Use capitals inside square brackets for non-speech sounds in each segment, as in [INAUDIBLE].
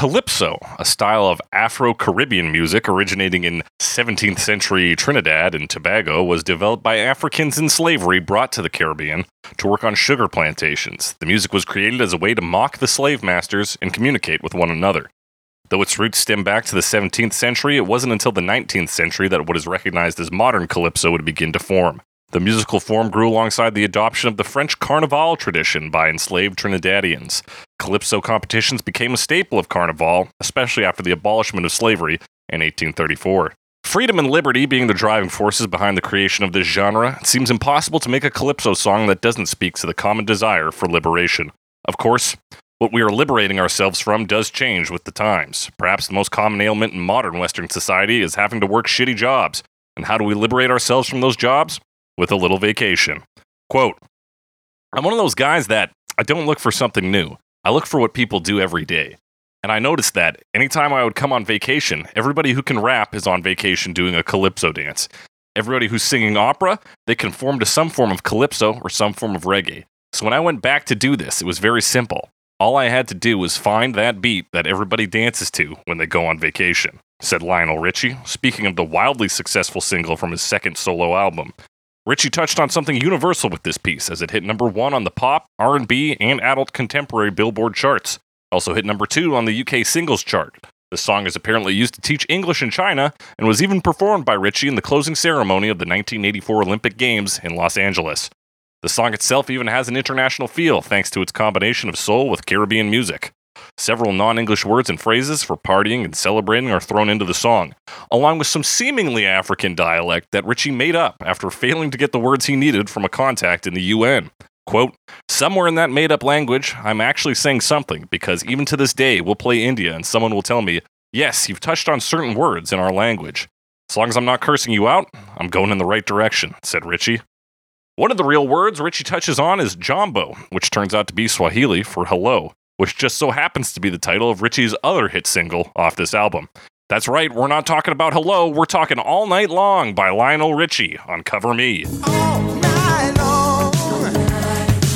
Calypso, a style of Afro Caribbean music originating in 17th century Trinidad and Tobago, was developed by Africans in slavery brought to the Caribbean to work on sugar plantations. The music was created as a way to mock the slave masters and communicate with one another. Though its roots stem back to the 17th century, it wasn't until the 19th century that what is recognized as modern calypso would begin to form. The musical form grew alongside the adoption of the French carnival tradition by enslaved Trinidadians. Calypso competitions became a staple of carnival, especially after the abolishment of slavery in 1834. Freedom and liberty being the driving forces behind the creation of this genre, it seems impossible to make a calypso song that doesn't speak to the common desire for liberation. Of course, what we are liberating ourselves from does change with the times. Perhaps the most common ailment in modern Western society is having to work shitty jobs. And how do we liberate ourselves from those jobs? With a little vacation. Quote I'm one of those guys that I don't look for something new. I look for what people do every day. And I noticed that anytime I would come on vacation, everybody who can rap is on vacation doing a calypso dance. Everybody who's singing opera, they conform to some form of calypso or some form of reggae. So when I went back to do this, it was very simple. All I had to do was find that beat that everybody dances to when they go on vacation, said Lionel Richie, speaking of the wildly successful single from his second solo album. Richie touched on something universal with this piece as it hit number 1 on the pop, R&B, and adult contemporary Billboard charts. Also hit number 2 on the UK singles chart. The song is apparently used to teach English in China and was even performed by Richie in the closing ceremony of the 1984 Olympic Games in Los Angeles. The song itself even has an international feel thanks to its combination of soul with Caribbean music. Several non English words and phrases for partying and celebrating are thrown into the song, along with some seemingly African dialect that Richie made up after failing to get the words he needed from a contact in the UN. Quote, Somewhere in that made up language, I'm actually saying something because even to this day, we'll play India and someone will tell me, Yes, you've touched on certain words in our language. As long as I'm not cursing you out, I'm going in the right direction, said Richie. One of the real words Richie touches on is jumbo, which turns out to be Swahili for hello, which just so happens to be the title of Richie's other hit single off this album. That's right, we're not talking about hello, we're talking All Night Long by Lionel Richie on Cover Me. All night long,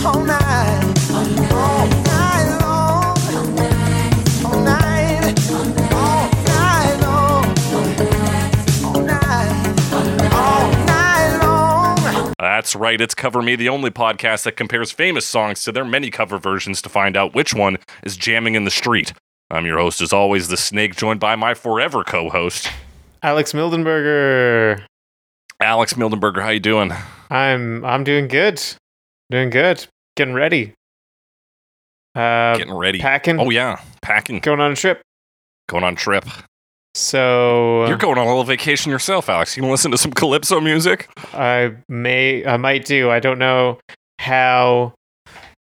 all night, That's right, it's Cover Me, the only podcast that compares famous songs to their many cover versions to find out which one is jamming in the street. I'm your host, as always, The Snake, joined by my forever co-host, Alex Mildenberger. Alex Mildenberger. How you doing? I'm I'm doing good. Doing good. Getting ready. Uh Getting ready. packing. Oh yeah, packing, going on a trip. going on a trip. So You're going on a little vacation yourself, Alex. You can listen to some calypso music. I may I might do. I don't know how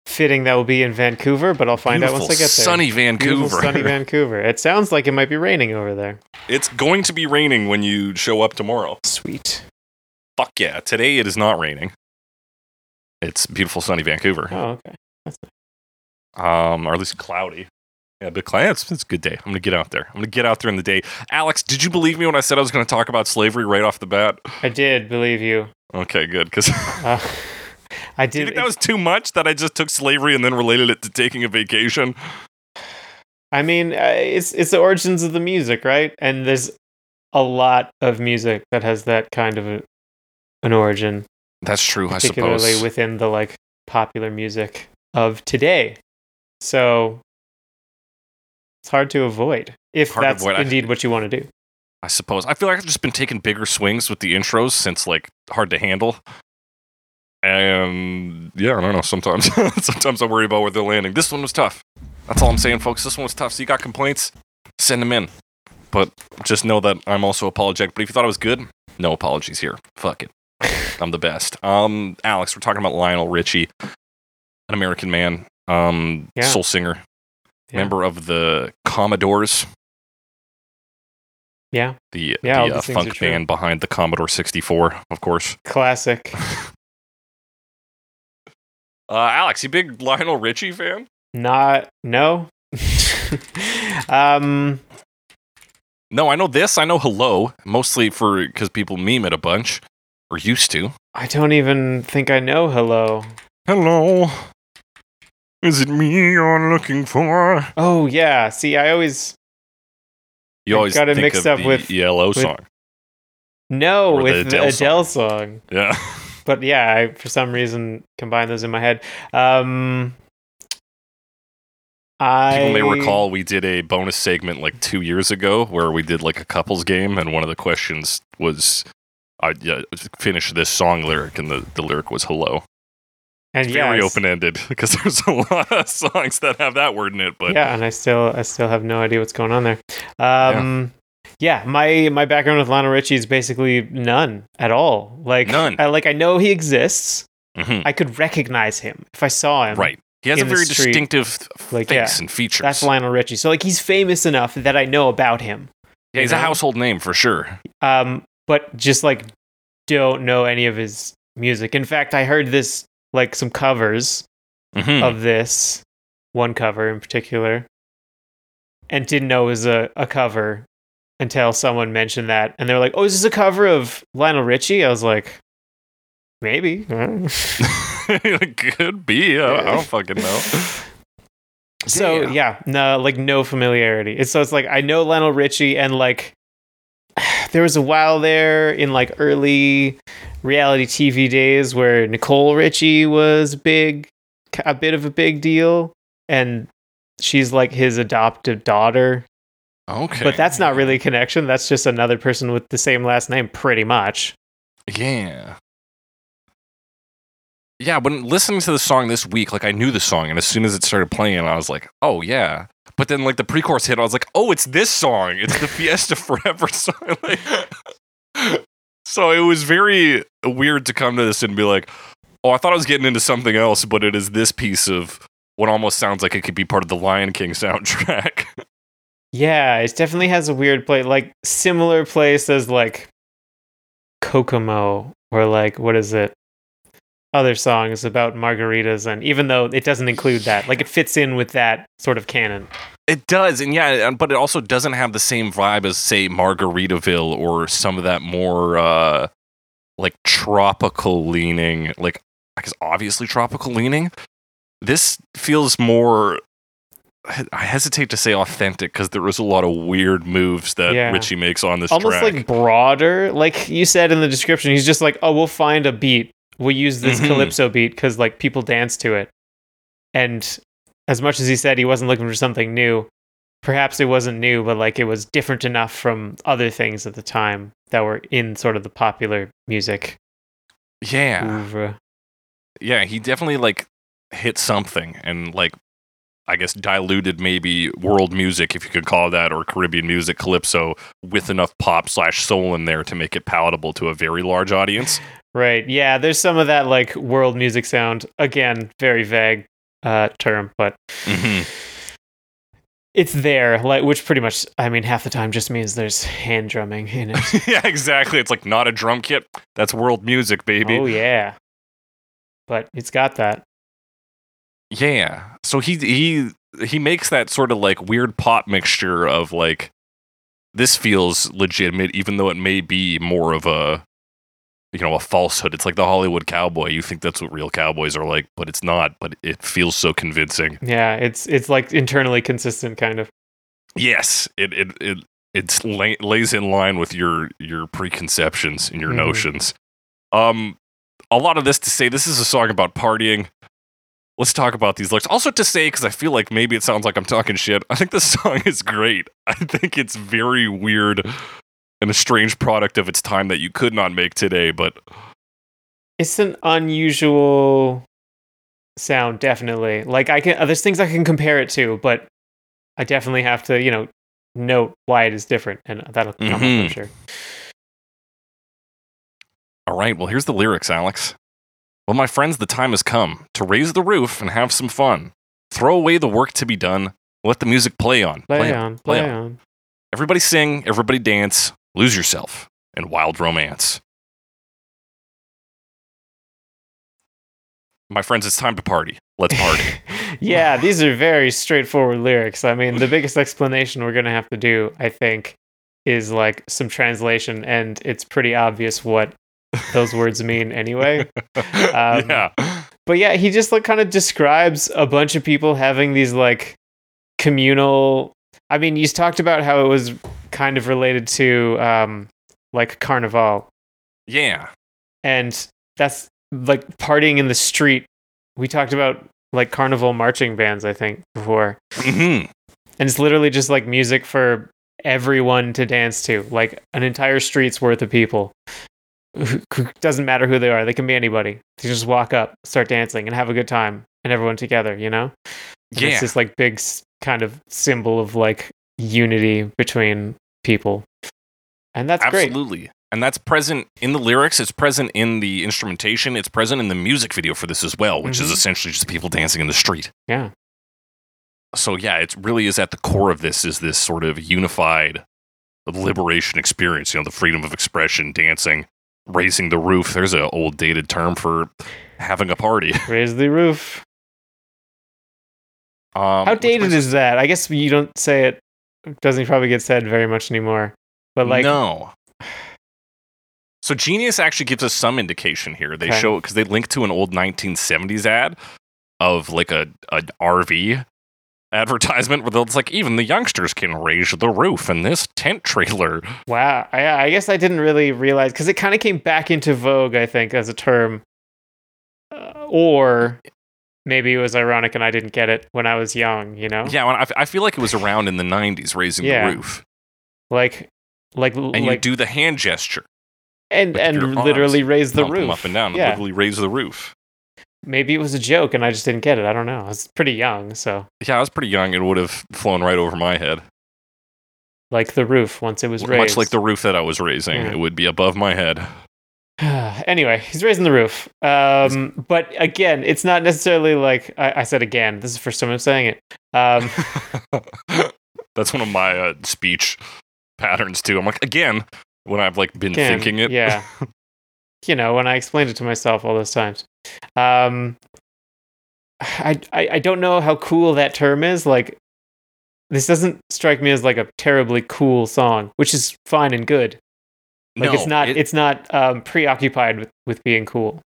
fitting that will be in Vancouver, but I'll find out once I get there. sunny Vancouver. Beautiful, sunny [LAUGHS] Vancouver. It sounds like it might be raining over there. It's going to be raining when you show up tomorrow. Sweet. Fuck yeah! Today it is not raining. It's beautiful, sunny Vancouver. Oh, okay. Um, or at least cloudy. Yeah, but cloudy. It's, a good day. I'm gonna get out there. I'm gonna get out there in the day. Alex, did you believe me when I said I was gonna talk about slavery right off the bat? I did believe you. Okay, good. Because [LAUGHS] Uh, I do you think that was too much that I just took slavery and then related it to taking a vacation? I mean, uh, it's it's the origins of the music, right? And there's a lot of music that has that kind of a, an origin, That's true. I particularly within the like popular music of today. So it's hard to avoid if Hard that's avoid. I- indeed what you want to do. I suppose. I feel like I've just been taking bigger swings with the intros since like hard to handle. And yeah, I don't know. Sometimes, [LAUGHS] sometimes I worry about where they're landing. This one was tough. That's all I'm saying, folks. This one was tough. So you got complaints? Send them in. But just know that I'm also apologetic. But if you thought it was good, no apologies here. Fuck it. [LAUGHS] I'm the best. Um, Alex, we're talking about Lionel Richie, an American man, um, Yeah. soul singer, Yeah. member of the Commodores, Yeah, the, Yeah, the uh, these things are funk band behind the Commodore 64, of course. classic. [LAUGHS] Uh, Alex, you big Lionel Richie fan? Not no. [LAUGHS] um, No, I know this. I know hello, mostly for because people meme it a bunch, or used to. I don't even think I know. Hello. Hello. Is it me you're looking for? Oh yeah. See, I always You always got it think mixed of up the with- Yellow with- song. no Or with the Adele Adele song. Yeah. [LAUGHS] But yeah, I for some reason combine those in my head. Um I People may recall we did a bonus segment like two years ago where we did like a couples game, and one of the questions was, "I yeah, finish this song lyric," and the, the lyric was "hello." And It's yeah, very open ended because [LAUGHS] there's a lot of songs that have that word in it. But yeah, and I still I still have no idea what's going on there. Um yeah, my my background with Lionel Richie is basically none at all. Like None. I like I know he exists. Mhm. I could recognize him if I saw him. right, he has a very street. distinctive Like, face yeah, and features. That's Lionel Richie. So like he's famous enough that I know about him. yeah, he's you a household name for sure. Um but just like don't know any of his music. In fact, I heard this like some covers Mhm. of this one cover in particular and didn't know it was a, a cover until someone mentioned that and they were like oh is this a cover of lionel richie i was like maybe [LAUGHS] [LAUGHS] Could be. I, I don't fucking know. [LAUGHS] so Yeah. yeah no like no familiarity it's, so it's like i know lionel richie and like [SIGHS] there was a while there in like early reality tv days where nicole richie was big a bit of a big deal and she's like his adopted daughter Okay, but that's not really a connection that's just another person with the same last name pretty much Yeah. Yeah, when listening to the song this week, like I knew the song, and as soon as it started playing, I was like, "Oh yeah." But then, like the pre-chorus hit, I was like, "Oh, it's this song! It's the [LAUGHS] Fiesta Forever song." [LAUGHS] Like, so it was very weird to come to this and be like, "Oh, I thought I was getting into something else, but it is this piece of what almost sounds like it could be part of the Lion King [LAUGHS] soundtrack." yeah it definitely has a weird play, like similar place as like kokomo or like what is it other songs about margaritas and even though it doesn't include that like it fits in with that sort of canon It does, and yeah, but it also doesn't have the same vibe as say Margaritaville or some of that more uh like tropical leaning, like I guess obviously tropical leaning. This feels more I hesitate to say authentic because there was a lot of weird moves that Yeah. Richie makes on this almost track. like broader like you said in the description he's just like oh we'll find a beat we'll use this Mhm. calypso beat because like people dance to it and as much as he said he wasn't looking for something new perhaps it wasn't new but like it was different enough from other things at the time that were in sort of the popular music yeah. oeuvre. yeah, he definitely like hit something and like I guess diluted maybe world music, if you could call that, or Caribbean music, calypso, with enough pop slash soul in there to make it palatable to a very large audience. right yeah there's some of that like world music sound again very vague uh term but Mhm. it's there like which pretty much i mean half the time just means there's hand drumming in it [LAUGHS] yeah, exactly. It's like not a drum kit. That's world music, baby. oh yeah but it's got that Yeah. So he he he makes that sort of like weird pop mixture of like this feels legitimate, even though it may be more of a you know a falsehood. It's like the Hollywood cowboy. You think that's what real cowboys are like, but it's not. But it feels so convincing. yeah it's it's like internally consistent kind of Yes, it it it it's la- lays in line with your your preconceptions and your Mhm. notions. Um, a lot of this to say this is a song about partying. Let's talk about these looks. Also to say, because I feel like maybe it sounds like I'm talking shit. I think this [LAUGHS] song is great. I think it's very weird and a strange product of its time that you could not make today. But it's an unusual sound definitely like i can uh, there's things i can compare it to but i definitely have to you know note why it is different and that'll come up i'm Mhm. sure all right, well here's the lyrics, Alex. Well, my friends, the time has come to raise the roof and have some fun. Throw away the work to be done. Let the music play on. play, on play, play on. on. Everybody sing, everybody dance, lose yourself in wild romance. My friends, it's time to party. Let's party. [LAUGHS] yeah, these are very straightforward lyrics. I mean, the biggest explanation we're going to have to do, I think, is like some translation, and it's pretty obvious what those words mean anyway. [LAUGHS] Um, yeah. but yeah, he just like kind of describes a bunch of people having these like communal. I mean, you talked about how it was kind of related to um, like Carnival, Yeah. and that's like partying in the street. We talked about like carnival marching bands, I think, before, hmm and it's literally just like music for everyone to dance to, like an entire street's worth of people. Doesn't matter who they are; they can be anybody. They just walk up, start dancing, and have a good time, and everyone together. You know? And Yeah. it's this like big kind of symbol of like unity between people, and that's great. Absolutely. And that's present in the lyrics, it's present in the instrumentation, it's present in the music video for this as well, which is Mhm. essentially just people dancing in the street. Yeah, So yeah, it really is at the core of this is this sort of unified liberation experience, you know, the freedom of expression, dancing, raising the roof. There's an old dated term for having a party. [LAUGHS] raise the roof. Um, How dated is that? I guess you don't say it. Doesn't probably get said very much anymore. But like, no. So Genius actually gives us some indication here. They Okay. show because they link to an old 1970s ad of like a an RV advertisement where it's like even the youngsters can raise the roof in this tent trailer. wow. I, I guess I didn't really realize because it kind of came back into vogue. I think as a term, uh, or maybe it was ironic and I didn't get it when I was young. You know? Yeah, when I, I feel like it was around in the 90s raising Yeah. the roof, Like, like, and you do the hand gesture, and and literally raise the roof up and down, Yeah. literally raise the roof. Maybe it was a joke and I just didn't get it. I don't know. I was pretty young, so Yeah, I was pretty young. It would have flown right over my head. like the roof once it was raised. Much like the roof that I was raising, Yeah. it would be above my head. [SIGHS] anyway, he's raising the roof. Um, but again, it's not necessarily like I, I said again. This is the first time I'm saying it. Um, [LAUGHS] That's one of my uh, speech patterns too. I'm like, again, when I've like been again, thinking it. yeah. [LAUGHS] you know, when I explained it to myself all those times. Um, I, I I don't know how cool that term is. Like, this doesn't strike me as like a terribly cool song, which is fine and good. Like, it's not it- it's not um, preoccupied with with being cool.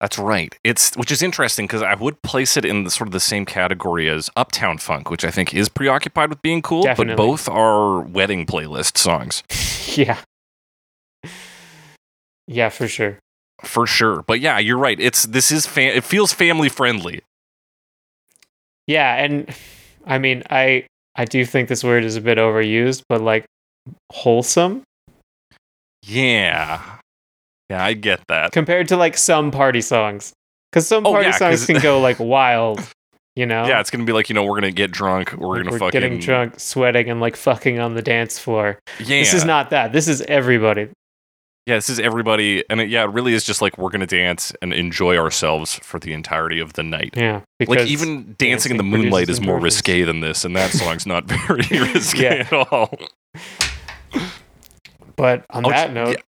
That's right. It's which is interesting because I would place it in the, sort of the same category as Uptown Funk, which I think is preoccupied with being cool, Definitely. but both are wedding playlist songs [LAUGHS] yeah. Yeah, for sure. for sure. But yeah, you're right. It's this is fa- it feels family friendly. Yeah, and I mean, I I do think this word is a bit overused, but like wholesome Yeah, yeah, I get that. compared to like some party songs. Cuz some Oh, party yeah, songs can go like [LAUGHS] wild, you know? Yeah, it's gonna be like you know we're gonna get drunk, we're Like, gonna we're fucking getting drunk, sweating and like fucking on the dance floor. Yeah, This is not that. This is everybody. Yeah, this is everybody, and it, yeah, it really is just like we're gonna dance and enjoy ourselves for the entirety of the night. Yeah, Like even dancing, dancing in the moonlight is more risque than this, and that song's not [LAUGHS] very [LAUGHS] risque Yeah. at all. But on Oh, that note, yeah.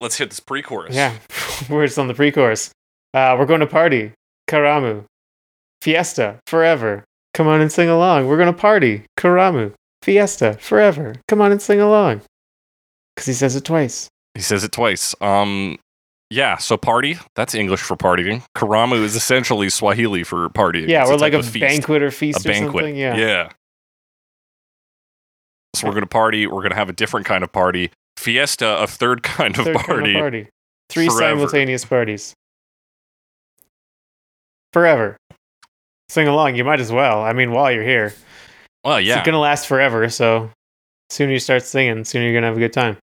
Let's hit this pre-chorus. Yeah, [LAUGHS] words on the pre-chorus. Uh, we're going to party, Karamu, fiesta, forever. Come on and sing along. We're going to party, Karamu, fiesta, forever. Come on and sing along. Because he says it twice. he says it twice. Um, yeah. So party, that's English for partying. Karamu is essentially Swahili for partying. Yeah, It's or like a feast. banquet or a feast or banquet. something. Yeah. yeah. So we're gonna party. We're gonna have a different kind of party. Fiesta, a third [LAUGHS] kind of Third kind party. of party. Three Forever. simultaneous parties. Forever. Sing along. You might as well. I mean, while you're here. Well, yeah. It's going to last forever. So sooner you start singing, sooner you're going to have a good time.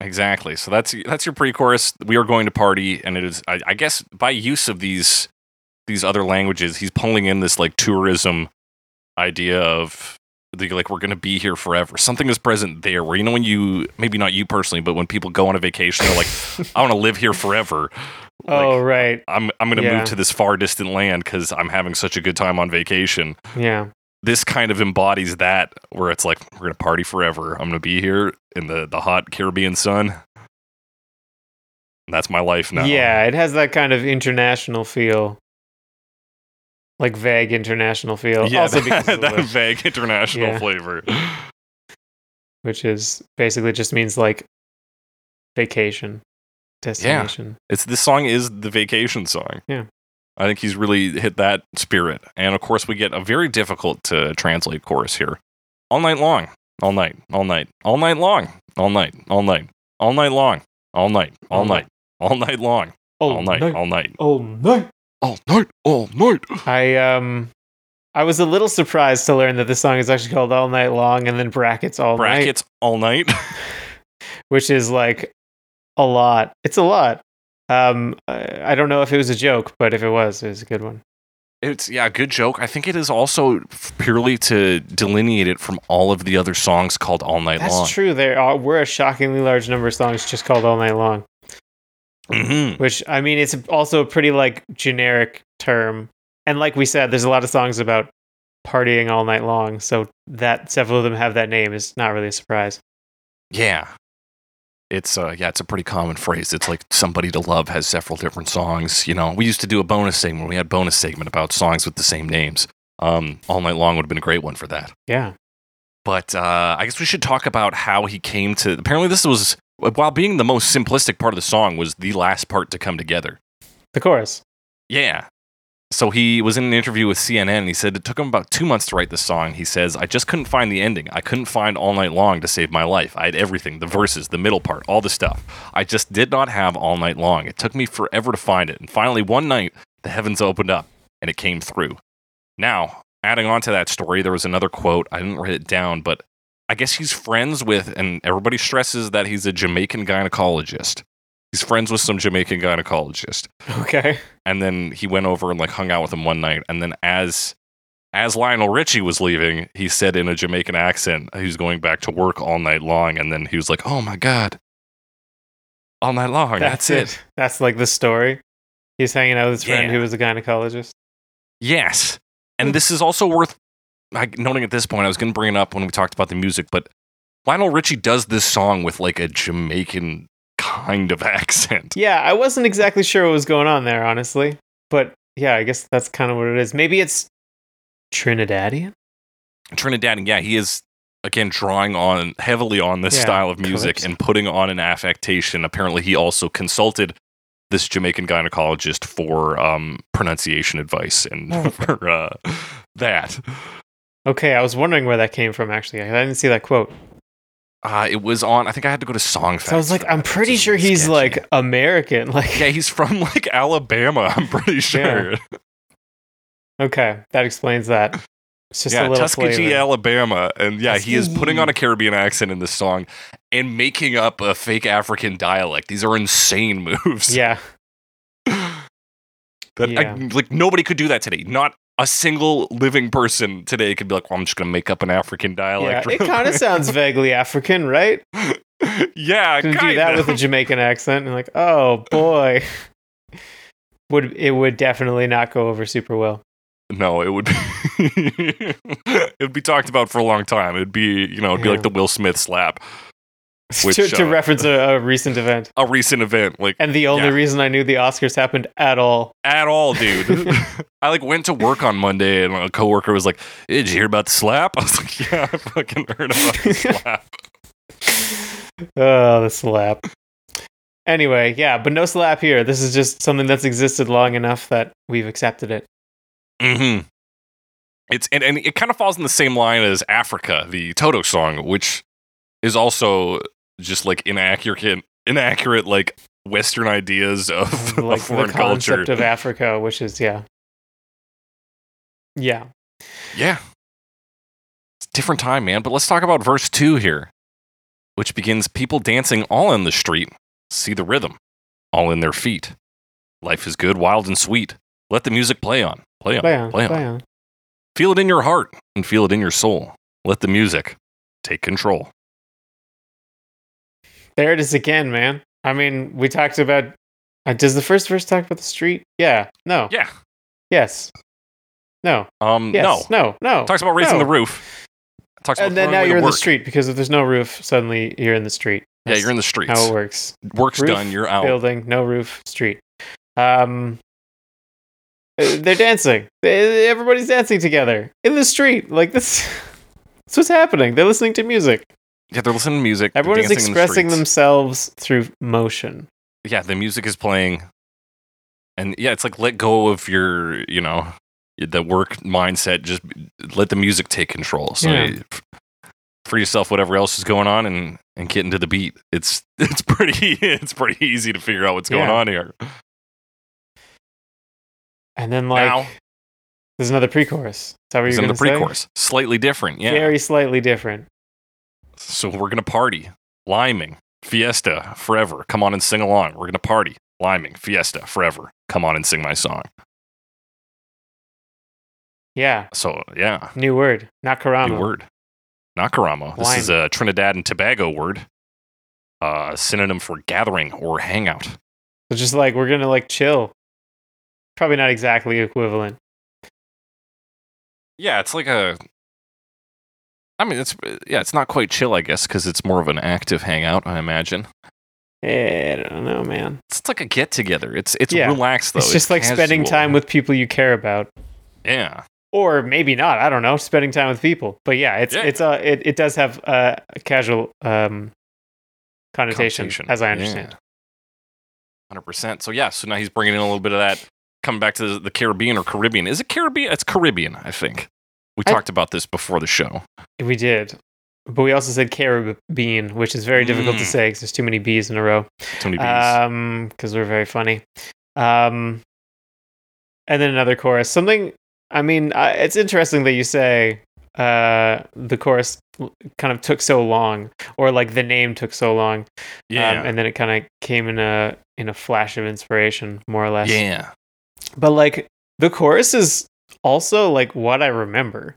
Exactly. So that's that's your pre-chorus. We are going to party, and it is. I, I guess by use of these these other languages, he's pulling in this like tourism idea of the, like we're going to be here forever. Something is present there. Where you know when you maybe not you personally, but when people go on a vacation, they're like, [LAUGHS] I want to live here forever. oh, right. I'm I'm going to Yeah. move to this far distant land because I'm having such a good time on vacation. Yeah. This kind of embodies that, where it's like we're going to party forever. I'm going to be here in the the hot Caribbean sun. That's my life now. Yeah, it has that kind of international feel. Like vague international feel. yeah, also that, because of [LAUGHS] that vague international Yeah. flavor. which is basically just means like vacation destination. Yeah. It's this song is the vacation song. Yeah. I think he's really hit that spirit. And of course, we get a very difficult to translate chorus here. All night long, all night, all night, all night long, all night, all night, all night long, all night, all night, all night long, all night, all night, all night. All night, all night. I um, I was a little surprised to learn that this song is actually called "All Night Long" and then brackets all night, Brackets all night. [LAUGHS] [LAUGHS] which is like a lot. It's a lot. Um, I, I don't know if it was a joke, but if it was, it was a good one. It's yeah, good joke. I think it is also purely to delineate it from all of the other songs called All Night That's Long. true. There are were a shockingly large number of songs just called "All Night Long," hmm which I mean, it's also a pretty like generic term. And like we said, there's a lot of songs about partying all night long. So that several of them have that name is not really a surprise. Yeah. It's uh yeah, it's a pretty common phrase. It's like somebody to love has several different songs. You know, we used to do a bonus segment. We had bonus segment about songs with the same names. Um, All Night Long would have been a great one for that. Yeah. But uh, I guess we should talk about how he came to. Apparently, this was while being the most simplistic part of the song was the last part to come together. The chorus. Yeah. So he was in an interview with CNN and he said it took him about two months to write this song. He says, I just couldn't find the ending. I couldn't find All Night Long to save my life. I had everything the verses, the middle part, all the stuff. I just did not have All Night Long. It took me forever to find it. And finally, one night, the heavens opened up and it came through. Now, adding on to that story, there was another quote. I didn't write it down, but I guess he's friends with, and everybody stresses that he's a Jamaican gynecologist. He's friends with some Jamaican gynecologist Okay. and then he went over and like hung out with him one night and then as as Lionel Richie was leaving, he said in a Jamaican accent he was going back to work all night long and then he was like, "Oh my god. All night long. That's, it. That's like the story. He's hanging out with his friend who was a gynecologist. Yes. Hmm. And this is also worth like, noting at this point. I was going to bring it up when we talked about the music, but Lionel Richie does this song with like a Jamaican kind of [LAUGHS] accent. Yeah, I wasn't exactly sure what was going on there, honestly. But yeah, I guess that's kind of what it is. Maybe it's Trinidadian? Trinidadian, yeah, he is again drawing on heavily on this Yeah, style of music and putting on an affectation. Apparently, he also consulted this Jamaican gynecologist for um, pronunciation advice and Oh. [LAUGHS] for uh, that. Okay, I was wondering where that came from, actually. I didn't see that quote. Uh, it was on. I think I had to go to Songfacts. So I was like. I'm pretty It's sure he's sketchy. like American. [LAUGHS] Like, yeah, he's from like Alabama. I'm pretty sure. okay, that explains that. It's just yeah, a little Tuskegee, flavor. Alabama, and yeah, he is putting on a Caribbean accent in this song and making up a fake African dialect. These are insane [LAUGHS] moves. Yeah, That I- Yeah. like nobody could do that today. Not a single living person today could be like, "Well, I'm just gonna make up an African yeah. dialect." It kind of sounds [LAUGHS] vaguely African, right? [LAUGHS] yeah, Can do that with a Jamaican accent, and like, oh boy, [LAUGHS] would it would definitely not go over super well. no, it would be it would be talked about for a long time. It'd be you know it'd be Yeah. like the Will Smith slap, [LAUGHS] Which, to, to uh, reference a, a recent event, a recent event like and the only yeah. reason I knew the Oscars happened at all. at all, dude. [LAUGHS] I like went to work on Monday and a coworker was like, "Did you hear about the slap?" [LAUGHS] I was like, "Yeah, I fucking heard about the slap." Oh, the slap. Anyway, yeah, but no slap here. This is just something that's existed long enough that we've accepted it. hmm It's and, and it kind of falls in the same line as Africa, the Toto song, which is also just like inaccurate, inaccurate like Western ideas of, of like [LAUGHS] foreign the culture. concept of Africa, which is yeah, yeah. yeah, it's a different time, man. But let's talk about verse two here, which begins: "People dancing all in the street, see the rhythm, all in their feet. Life is good, wild and sweet. Let the music play on, play on, Play on, play on. play on. Feel it in your heart and feel it in your soul. Let the music take control." There it is again, man. I mean, we talked about. Uh, does the first verse talk about the street? Yeah. No. Yeah. Yes. No. Um. Yes. No. No. No. Talks about raising No. the roof. Talks about and then now you're in the street because if there's no roof, suddenly you're in the street. Yeah, you're in the street. how it works. Work's Roof, done. You're out. Building, no roof, street. Um, uh, they're dancing. Everybody's dancing together in the street. Like this. [LAUGHS] That's what's happening. They're listening to music. Yeah, they're listening to music. Everyone is in the expressing themselves through motion. Yeah, the music is playing. and yeah, it's like let go of your, you know, the work mindset. Just let the music take control. So Yeah. you yourself whatever else is going on and and get into the beat. It's [LAUGHS] it's pretty it's pretty easy to figure out what's going Yeah. on here. And then like there's another pre-chorus. Is that what It's you're in gonna the say? pre-chorus, slightly different. Yeah. Very slightly different. So we're gonna party, liming, fiesta, forever. Come on and sing along. We're gonna party, liming, fiesta, forever. Come on and sing my song. Yeah. So yeah, New word. Not Karama. new word. Nakaramo. This is a Trinidad and Tobago word. Uh, synonym for gathering or hangout. So just like we're gonna like chill. Probably not exactly equivalent. Yeah, it's like a. I mean, it's yeah, it's not quite chill, I guess, because it's more of an active hangout. I imagine Eh, I don't know, man. it's like a get together. It's it's Yeah. relaxed though. it's just like spending time with people you care about. Yeah, Or maybe not. I don't know. Spending time with people. But yeah, it's Yeah. it's a it, it does have uh, a casual um connotation, Connotation. as I understand. Hundred percent. So yeah, so now he's bringing in a little bit of that. Coming back to the, the Caribbean or Caribbean. Is it Caribbean? It's Caribbean, I think. We I- talked about this before the show. We did. But we also said carob bean, which is very difficult to Mm. say because there's too many B's in a row. Too many bees. Um, because we're very funny. Um, and then another chorus. Something. I mean, uh, it's interesting that you say uh the chorus kind of took so long, or like the name took so long. yeah. Um, and then it kind of came in a in a flash of inspiration, more or less. yeah. But like the chorus is also like what I remember.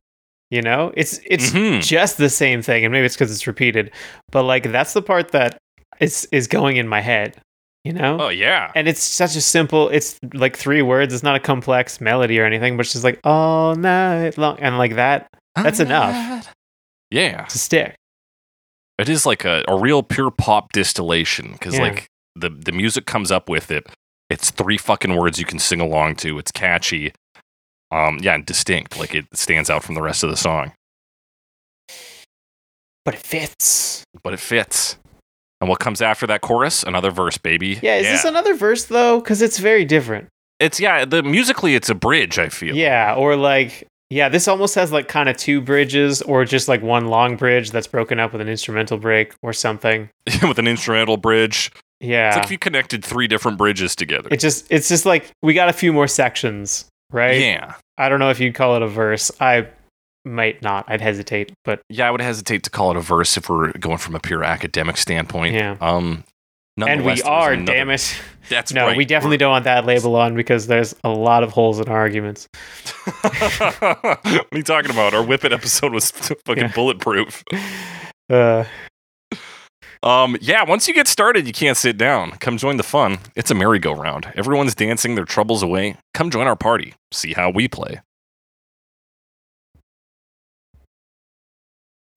You know, it's it's Mhm. just the same thing, and maybe it's because it's repeated. But like that's the part that is is going in my head. You know, Oh yeah. and it's such a simple. It's like three words. It's not a complex melody or anything, but it's just like all night long, and like that that's enough. Yeah. to stick. It is like a, a real pure pop distillation because Yeah. like the the music comes up with it. It's three fucking words you can sing along to. It's catchy. Um, yeah, and distinct. Like it stands out from the rest of the song, But it fits. but it fits. And what comes after that chorus? Another verse, baby. Yeah, is this another verse though? Because it's very different. It's yeah. The musically, it's a bridge. I feel. Yeah, or like yeah, this almost has like kind of two bridges, or just like one long bridge that's broken up with an instrumental break or something. [LAUGHS] with an instrumental bridge. Yeah. It's like if you connected three different bridges together. it just it's just like we got a few more sections, right? Yeah. I don't know if you'd call it a verse. I might not. I'd hesitate, but Yeah, I would hesitate to call it a verse if we're going from a pure academic standpoint. Yeah. Um, and we are. another- Damn it! That's No, right. we definitely don't want that label on because there's a lot of holes in our arguments. [LAUGHS] what are you talking about? Our Whip It episode was [LAUGHS] fucking Yeah. bulletproof. Uh, Um, yeah, once you get started, you can't sit down. Come join the fun. It's a merry-go-round. Everyone's dancing their troubles away. Come join our party. See how we play.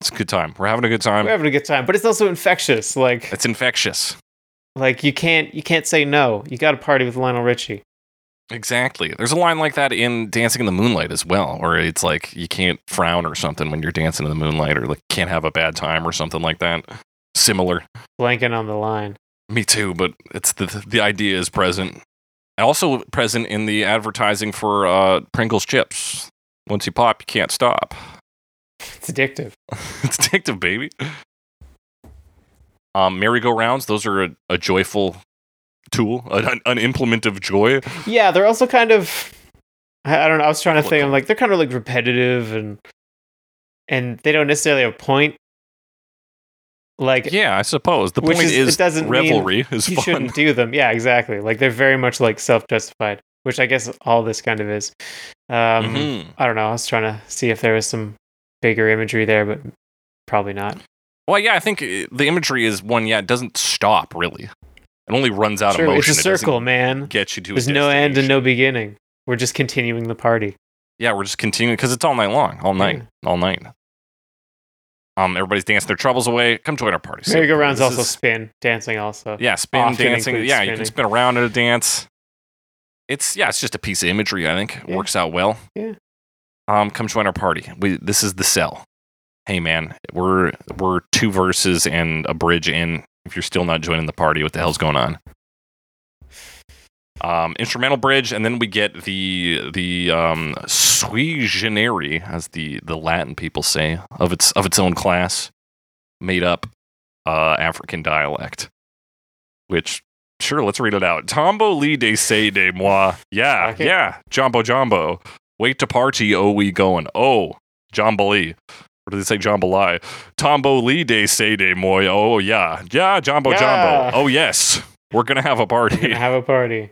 It's a good time. We're having a good time. we're having a good time, but it's also infectious. Like It's infectious. like you can't you can't say no. You got to party with Lionel Richie. Exactly. There's a line like that in Dancing in the Moonlight as well, or it's like you can't frown or something when you're dancing in the moonlight, or like can't have a bad time or something like that. Similar. Blanking on the line. Me too, but it's the the idea is present. Also present in the advertising for uh, Pringles chips. Once you pop, you can't stop. It's addictive. [LAUGHS] it's addictive, baby. Um, merry-go-rounds, those are a, a joyful tool, an, an implement of joy. Yeah, they're also kind of I, don't know. I was trying to think. I'm like they're kind of like repetitive and and they don't necessarily have a point. Like Yeah, I suppose the point is- is, it doesn't mean revelry is you fun. shouldn't do them. Yeah, exactly. Like they're very much like self-justified, which I guess all this kind of is. Um, Mhm. I don't know. I was trying to see if there was some bigger imagery there, but probably not. Well, yeah, I think uh, the imagery is one. Yeah, it doesn't stop really. It only runs out Sure, of motion. it's a circle, man. Get you to. a There's no end and no beginning. We're just continuing the party. Yeah, we're just continuing because it's all night long, all night, all night. Um, everybody's dancing their troubles away. Come join our party. Merry-go-rounds also is- spin, dancing also. yeah, spin often dancing. Yeah, you can spin around at a dance. It's yeah, it's just a piece of imagery. I think Yeah. works out well. Yeah. Um, come join our party. We this is the cell. Hey man, we're we're two verses and a bridge in. If you're still not joining the party, what the hell's going on? Um, instrumental bridge, and then we get the the um, sui generis, as the the Latin people say, of its of its own class, made up uh, African dialect. Which, sure, let's read it out. Tombo li de se de moi. Yeah, Okay. yeah. Jumbo jumbo. Wait to party, oh we going. Oh, Jambalee. Or did they say jambalaya? Tombo li de say de moi. Oh yeah, yeah. Jumbo Yeah. jumbo. Oh yes, we're gonna have a party. Gonna have a party.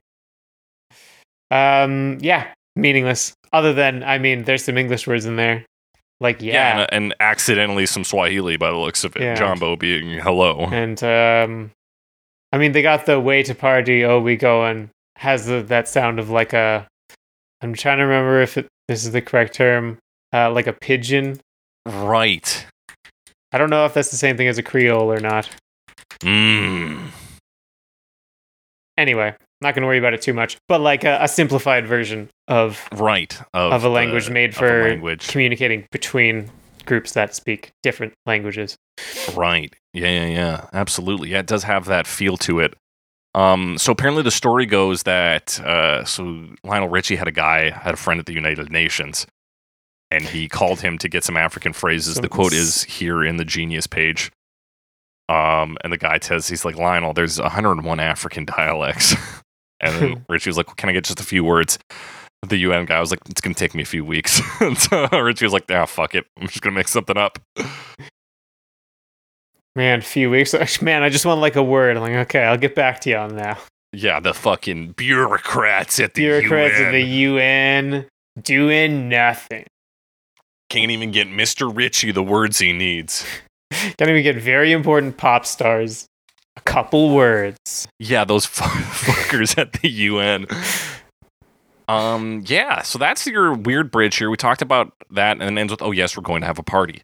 Um, yeah, meaningless. Other than, I mean, there's some English words in there, like Yeah, yeah, and, and accidentally some Swahili by the looks of it. Yeah. Jumbo being hello. and um, I mean, they got the way to party. Oh, we going has the, that sound of like a. I'm trying to remember if it, this is the correct term. Uh, like a pidgin. Right. I don't know if that's the same thing as a Creole or not. Mmm. Anyway, not going to worry about it too much. But like a, a simplified version of Right. Of, of a the- language made for language. communicating between groups that speak different languages. Right. Yeah, yeah, yeah. Absolutely. Yeah, it does have that feel to it. Um, so apparently the story goes that uh, so Lionel Richie had a guy, had a friend at the United Nations, and he called him to get some African phrases. Some the quote is here in the Genius page. Um, and the guy says, he's like, Lionel, there's 101 African dialects. [LAUGHS] and [LAUGHS] Richie was like, Can I get just a few words? The UN guy was like, It's going to take me a few weeks. [LAUGHS] and so Richie was like, Ah, fuck it. I'm just going to make something up. Man, a few weeks. [LAUGHS] Man, I just want like a word. I'm like, okay, I'll get back to you on that. Yeah, the fucking bureaucrats at the UN. Bureaucrats UN of the UN doing nothing. can't even get Mr. Richie the words he needs. Can't even get very important pop stars. A couple words. Yeah, those [LAUGHS] fuckers at the UN. Um, yeah, so that's your weird bridge here. We talked about that, and then ends with, "Oh yes, we're going to have a party."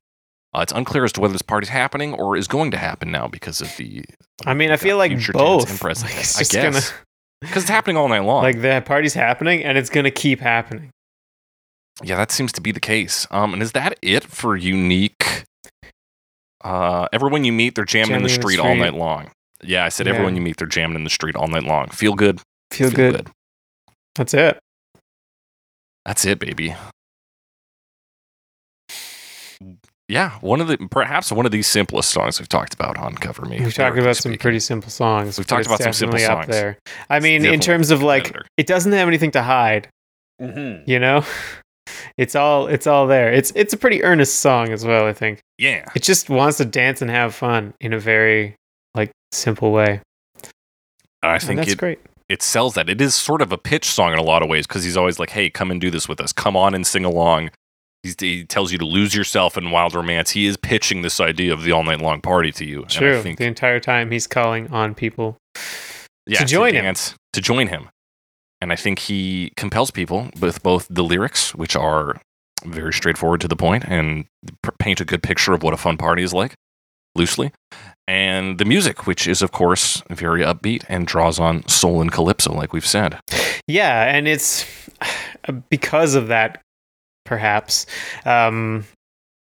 Uh, it's unclear as to whether this party's happening or is going to happen now because of the I mean, I feel like both. Like, tense. it's I just guess gonna because it's happening all night long. like the party's happening and it's gonna keep happening. Yeah, that seems to be the case. Um, and is that it for unique? Uh, everyone you meet, they're jamming, in the Jamming in the street, all night long. Yeah, I said Yeah. everyone you meet, they're jamming in the street all night long. Feel good. Feel, good. That's it. That's it, baby. Yeah, one of the perhaps one of the simplest songs we've talked about on Cover Me. We've talked lyrically about some pretty simple songs. We've talked about some simple definitely up songs. there. I mean, in terms of like, competitor. it doesn't have anything to hide. Mm-hmm. You know, [LAUGHS] it's all it's all there. It's it's a pretty earnest song as well. I think Yeah, it just wants to dance and have fun in a very like simple way. I And think that's it great. it sells that. It is sort of a pitch song in a lot of ways because he's always like, "Hey, come and do this with us. Come on and sing along." He's, he tells you to lose yourself in wild romance. He is pitching this idea of the all night long party to you. And True. I think, the entire time he's calling on people. yeah, to join him. dance, to join him. And I think he compels people with both the lyrics, which are very straightforward to the point and paint a good picture of what a fun party is like, loosely, and the music, which is, of course, very upbeat and draws on soul and calypso, like we've said. Yeah, and it's because of that, perhaps, um,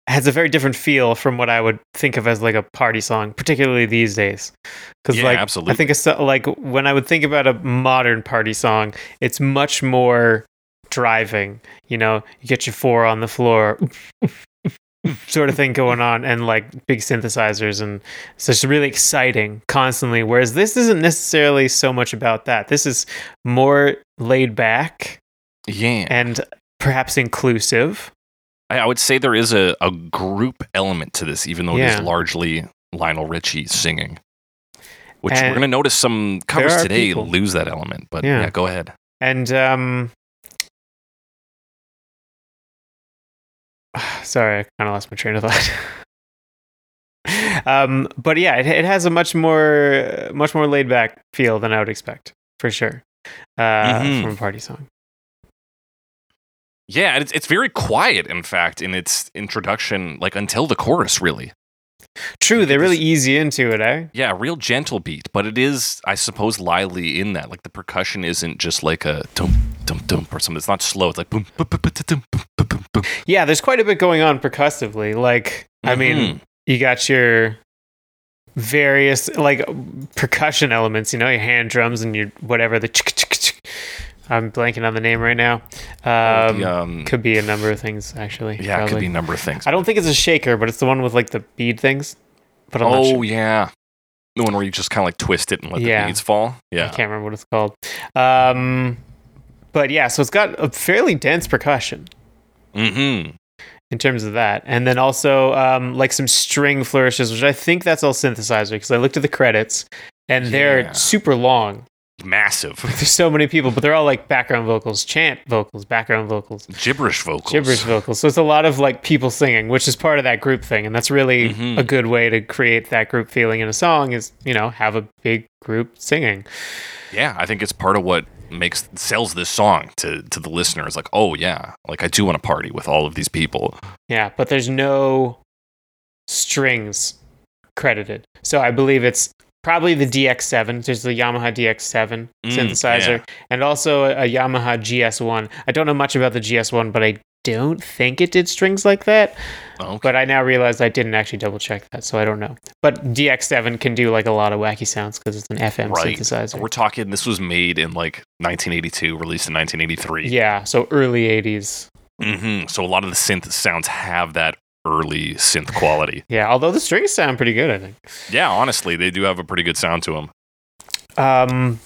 has a very different feel from what I would think of as like a party song, particularly these days. Because Yeah, like absolutely. I think it's like when I would think about a modern party song, it's much more driving. You know, you get your four on the floor. Sort of thing going on and like big synthesizers and so it's really exciting constantly whereas this isn't necessarily so much about that this is more laid back Yeah. and perhaps inclusive. I, I would say there is a, a group element to this, even though it Yeah. is largely Lionel Richie singing. Which we're going to notice some covers today people- lose that element. But Yeah. yeah, go ahead. And um [SIGHS] sorry, I kind of lost my train of thought. [LAUGHS] um but yeah, it, it has a much more much more laid back feel than I would expect, for sure. Uh Mhm. from a party song. Yeah, and it's, it's very quiet, in fact, in its introduction, like until the chorus, really. True, they're really easy into it, eh? Yeah, real gentle beat, but it is, I suppose, lively in that. Like the percussion isn't just like a dum dum dum or something. It's not slow. It's like boom boom boom boom boom boom boom. Yeah, there's quite a bit going on percussively. Like, I mm-hmm. mean, you got your various like percussion elements. You know, your hand drums and your whatever the I'm blanking on the name right now. Um, the, um, could be a number of things actually. yeah, it could be a number of things. I don't think it's a shaker, but it's the one with like the bead things. But I'm Oh sure. yeah, the one where you just kind of like twist it and let Yeah. the beads fall. Yeah, I can't remember what it's called. Um, but yeah, so it's got a fairly dense percussion mm-hmm. in terms of that, and then also um, like some string flourishes, which I think that's all synthesizer because I looked at the credits and Yeah. they're super long. Massive [LAUGHS] There's so many people, but they're all like background vocals, chant vocals, background vocals. gibberish vocals. gibberish vocals. So it's a lot of like people singing, which is part of that group thing, and that's really Mhm. a good way to create that group feeling in a song. Is you know have a big group singing. Yeah, I think it's part of what makes sells this song to to the listener. It's like, oh yeah, like I do want to party with all of these people. Yeah, but there's no strings credited. So I believe it's probably the DX7. There's the Yamaha DX7 Mm, synthesizer, yeah. and also a, a Yamaha GS1. I don't know much about the GS1, but I don't think it did strings like that. Okay. But I now realize I didn't actually double check that, so I don't know. But DX7 can do like a lot of wacky sounds because it's an FM Right. synthesizer. We're talking. This was made in like 1982, released in 1983. yeah, so early 80s. hmm So a lot of the synth sounds have that early synth quality. Yeah, although the strings sound pretty good, I think. yeah, honestly, they do have a pretty good sound to them. Um,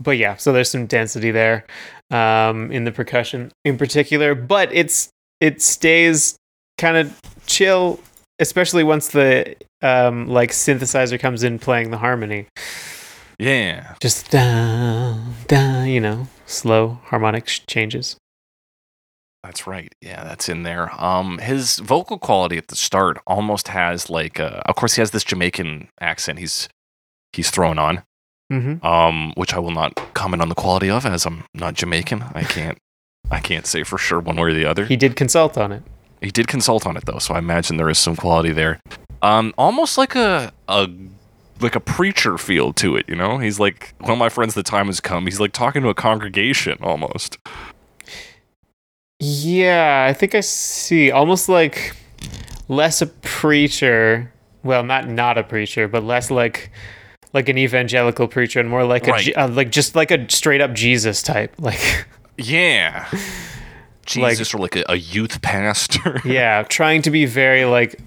but yeah, so there's some density there um, in the percussion in particular, but it's it stays kind of chill, especially once the um, like synthesizer comes in playing the harmony. Yeah. Just da da, you know, slow harmonic sh- changes. That's right. Yeah, that's in there. Um, his vocal quality at the start almost has like, uh, of course, he has this Jamaican accent. He's he's thrown on, Mm-hmm. um, which I will not comment on the quality of, as I'm not Jamaican. I [LAUGHS] can't, I can't say for sure one way or the other. He did consult on it. He did consult on it though, so I imagine there is some quality there. Um, almost like a a like a preacher feel to it. You know, he's like one of my friends. The time has come. He's like talking to a congregation almost. Yeah, I think I see almost like less a preacher. Well, not not a preacher, but less like like an evangelical preacher, and more like a Right. Je- uh, like just like a straight up Jesus type. [LAUGHS] Like Yeah. Jesus or like a, a youth pastor. [LAUGHS] yeah, trying to be very like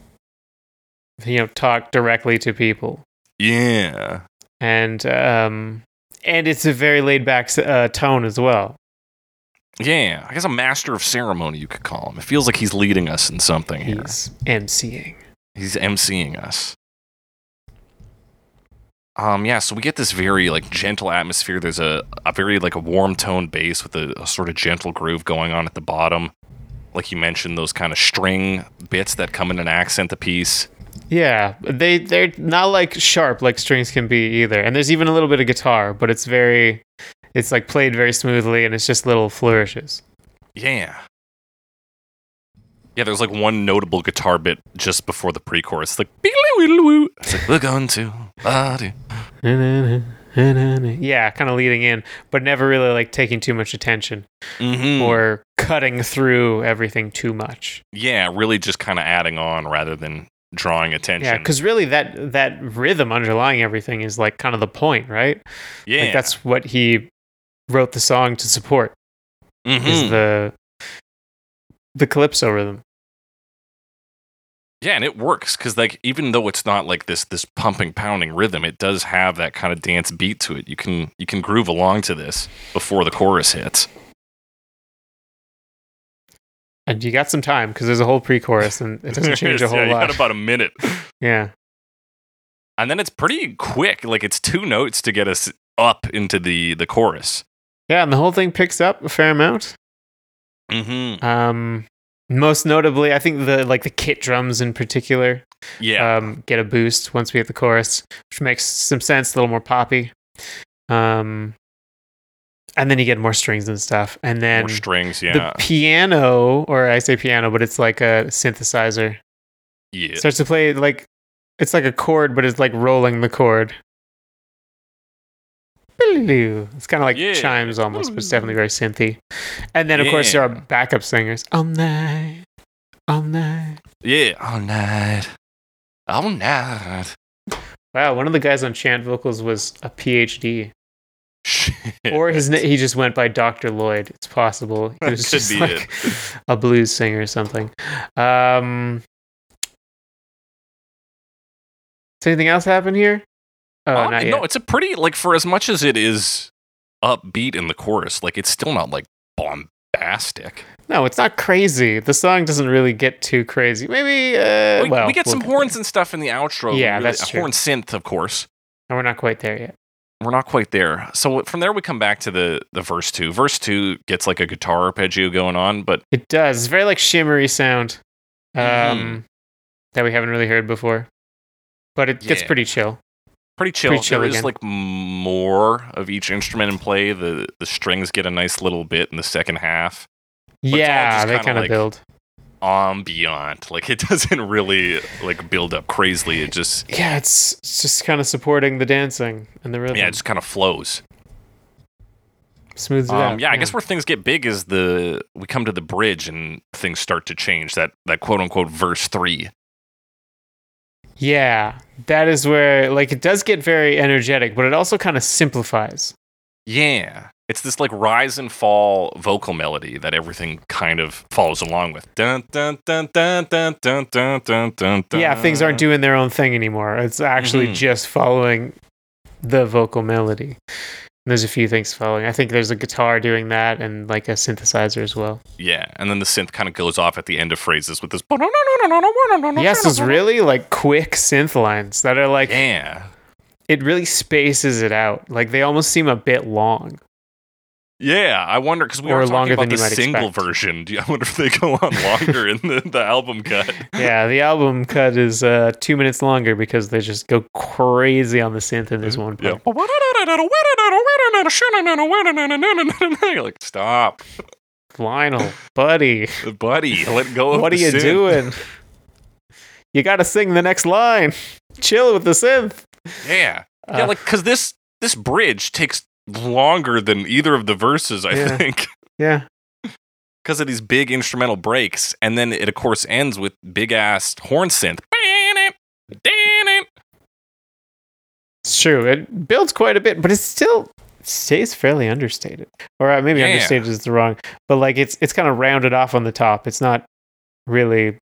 you know talk directly to people, yeah. and um and it's a very laid back uh, tone as well. Yeah. I guess a master of ceremony, you could call him. It feels like he's leading us in something here. He's emceeing. He's emceeing us. Um, yeah, so we get this very like gentle atmosphere. There's a, a very like a warm tone bass with a, a sort of gentle groove going on at the bottom. Like you mentioned, those kind of string bits that come in and accent the piece. Yeah, they they're not like sharp like strings can be either. And there's even a little bit of guitar, but it's very it's like played very smoothly and it's just little flourishes. Yeah. Yeah, there's like one notable guitar bit just before the pre-chorus. It's like, it's like we're going to party. [LAUGHS] Yeah, kind of leading in, but never really like taking too much attention Mhm. or cutting through everything too much. yeah, really just kind of adding on rather than drawing attention. Yeah, because really that that rhythm underlying everything is like kind of the point, right? yeah, Like that's what he wrote the song to support Mhm. is the the calypso rhythm. Yeah, and it works because like even though it's not like this this pumping pounding rhythm, it does have that kind of dance beat to it. You can you can groove along to this before the chorus hits. And you got some time because there's a whole pre-chorus and it doesn't [LAUGHS] change a whole yeah, you lot. got about a minute, [LAUGHS] yeah. and then it's pretty quick. Like it's two notes to get us up into the the chorus. Yeah, and the whole thing picks up a fair amount. Mm-hmm. Um, most notably, I think the like the kit drums in particular Yeah, um, get a boost once we hit the chorus, which makes some sense, a little more poppy. Um, and then you get more strings and stuff, and then more strings. the Yeah, piano, or I say piano, but it's like a synthesizer, yeah, starts to play like it's like a chord, but it's like rolling the chord. It's kind of like Yeah. chimes almost, but it's definitely very synthy. And then, of course, there are backup singers. All night, all night. yeah. All night, all night. Wow, one of the guys on chant vocals was a PhD. Shit. or his he just went by Dr. Lloyd. It's possible. He was just like a blues singer or something. Um, does anything else happen here? Oh, Um, not yet. no, it's a pretty like for as much as it is upbeat in the chorus, like it's still not like bombastic. No, it's not crazy. The song doesn't really get too crazy. Maybe. Uh, we, well, we get we'll some horns and stuff in the outro. Yeah, really- that's a true. horn synth, of course. And we're not quite there yet. We're not quite there. So from there we come back to the the verse two. Verse two gets like a guitar arpeggio going on, but It does. It's very like shimmery sound, um, Mhm. that we haven't really heard before. But it gets pretty chill. Pretty chill. Pretty chill there is again. like more of each instrument in play. The the strings get a nice little bit in the second half. all yeah, they kinda like- build. Ambient, like it [LAUGHS] doesn't really like build up crazily. It just Yeah, it's, it's just kind of supporting the dancing and the rhythm. yeah, it just kind of flows. smooths it Um, out. yeah, I guess where things get big is the we come to the bridge and things start to change. That that quote unquote verse three. Yeah, that is where like it does get very energetic, but it also kind of simplifies. Yeah, it's this like rise and fall vocal melody that everything kind of follows along with. Dun dun dun dun dun dun dun dun dun. dun. Yeah, things aren't doing their own thing anymore. It's actually Mhm. just following the vocal melody. There's a few things following. I think there's a guitar doing that and like a synthesizer as well. Yeah, and then the synth kind of goes off at the end of phrases with this. Yes, those really like quick synth lines that are like Yeah. it really spaces it out. Like they almost seem a bit long. Yeah, I wonder because we Or were talking longer about than the single expect. version. Do you, I wonder if they go on longer in the, the album cut. [LAUGHS] Yeah, the album cut is uh, two minutes longer because they just go crazy on the synth in this one Yeah. part. [LAUGHS] You're like, stop, Lionel, buddy, [LAUGHS] buddy. Let go of what are you synth." doing? You got to sing the next line. Chill with the synth. Yeah, yeah, Uh, like because this this bridge takes longer than either of the verses. I Yeah. think [LAUGHS] yeah, because of these big instrumental breaks, and then it of course ends with big ass horn synth. it's true. It builds quite a bit, but it still stays fairly understated. Or uh, maybe Yeah. understated is the wrong, but like it's it's kind of rounded off on the top. It's not really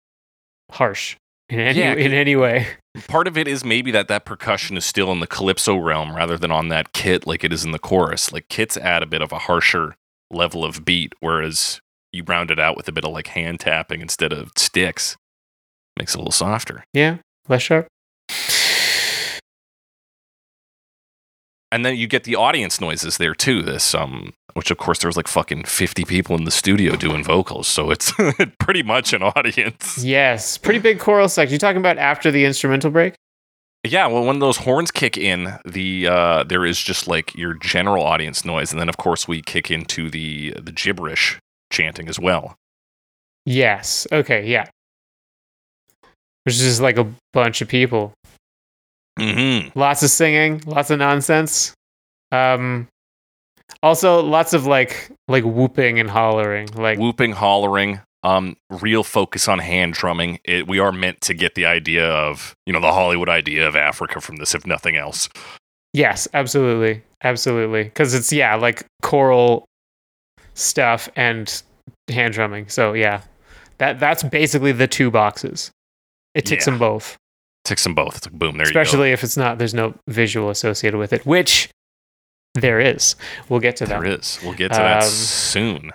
harsh in any Yeah, in any way. Part of it is maybe that that percussion is still in the calypso realm rather than on that kit like it is in the chorus. Like kits add a bit of a harsher level of beat, whereas you round it out with a bit of like hand tapping instead of sticks. Makes it a little softer. Yeah, less sharp. And then you get the audience noises there too. This um which of course there's like fucking 50 people in the studio doing vocals, so it's [LAUGHS] pretty much an audience. Yes, pretty big choral section. You talking about after the instrumental break? Yeah, well, when those horns kick in, the uh, there is just like your general audience noise, and then of course we kick into the the gibberish chanting as well. Yes. Okay. Yeah. Which is just like a bunch of people. Mm-hmm. Lots of singing. Lots of nonsense. Um. Also, lots of like like whooping and hollering. Like Whooping, hollering, um, real focus on hand drumming. It, we are meant to get the idea of you know the Hollywood idea of Africa from this, if nothing else. yes, absolutely, absolutely. Because it's yeah, like choral stuff and hand drumming. So yeah, that that's basically the two boxes. It ticks Yeah. them both. Ticks them both. It's like boom, there you go. especially if it's not there's no visual associated with it which there is we'll get to that There is. We'll get to that Um, soon.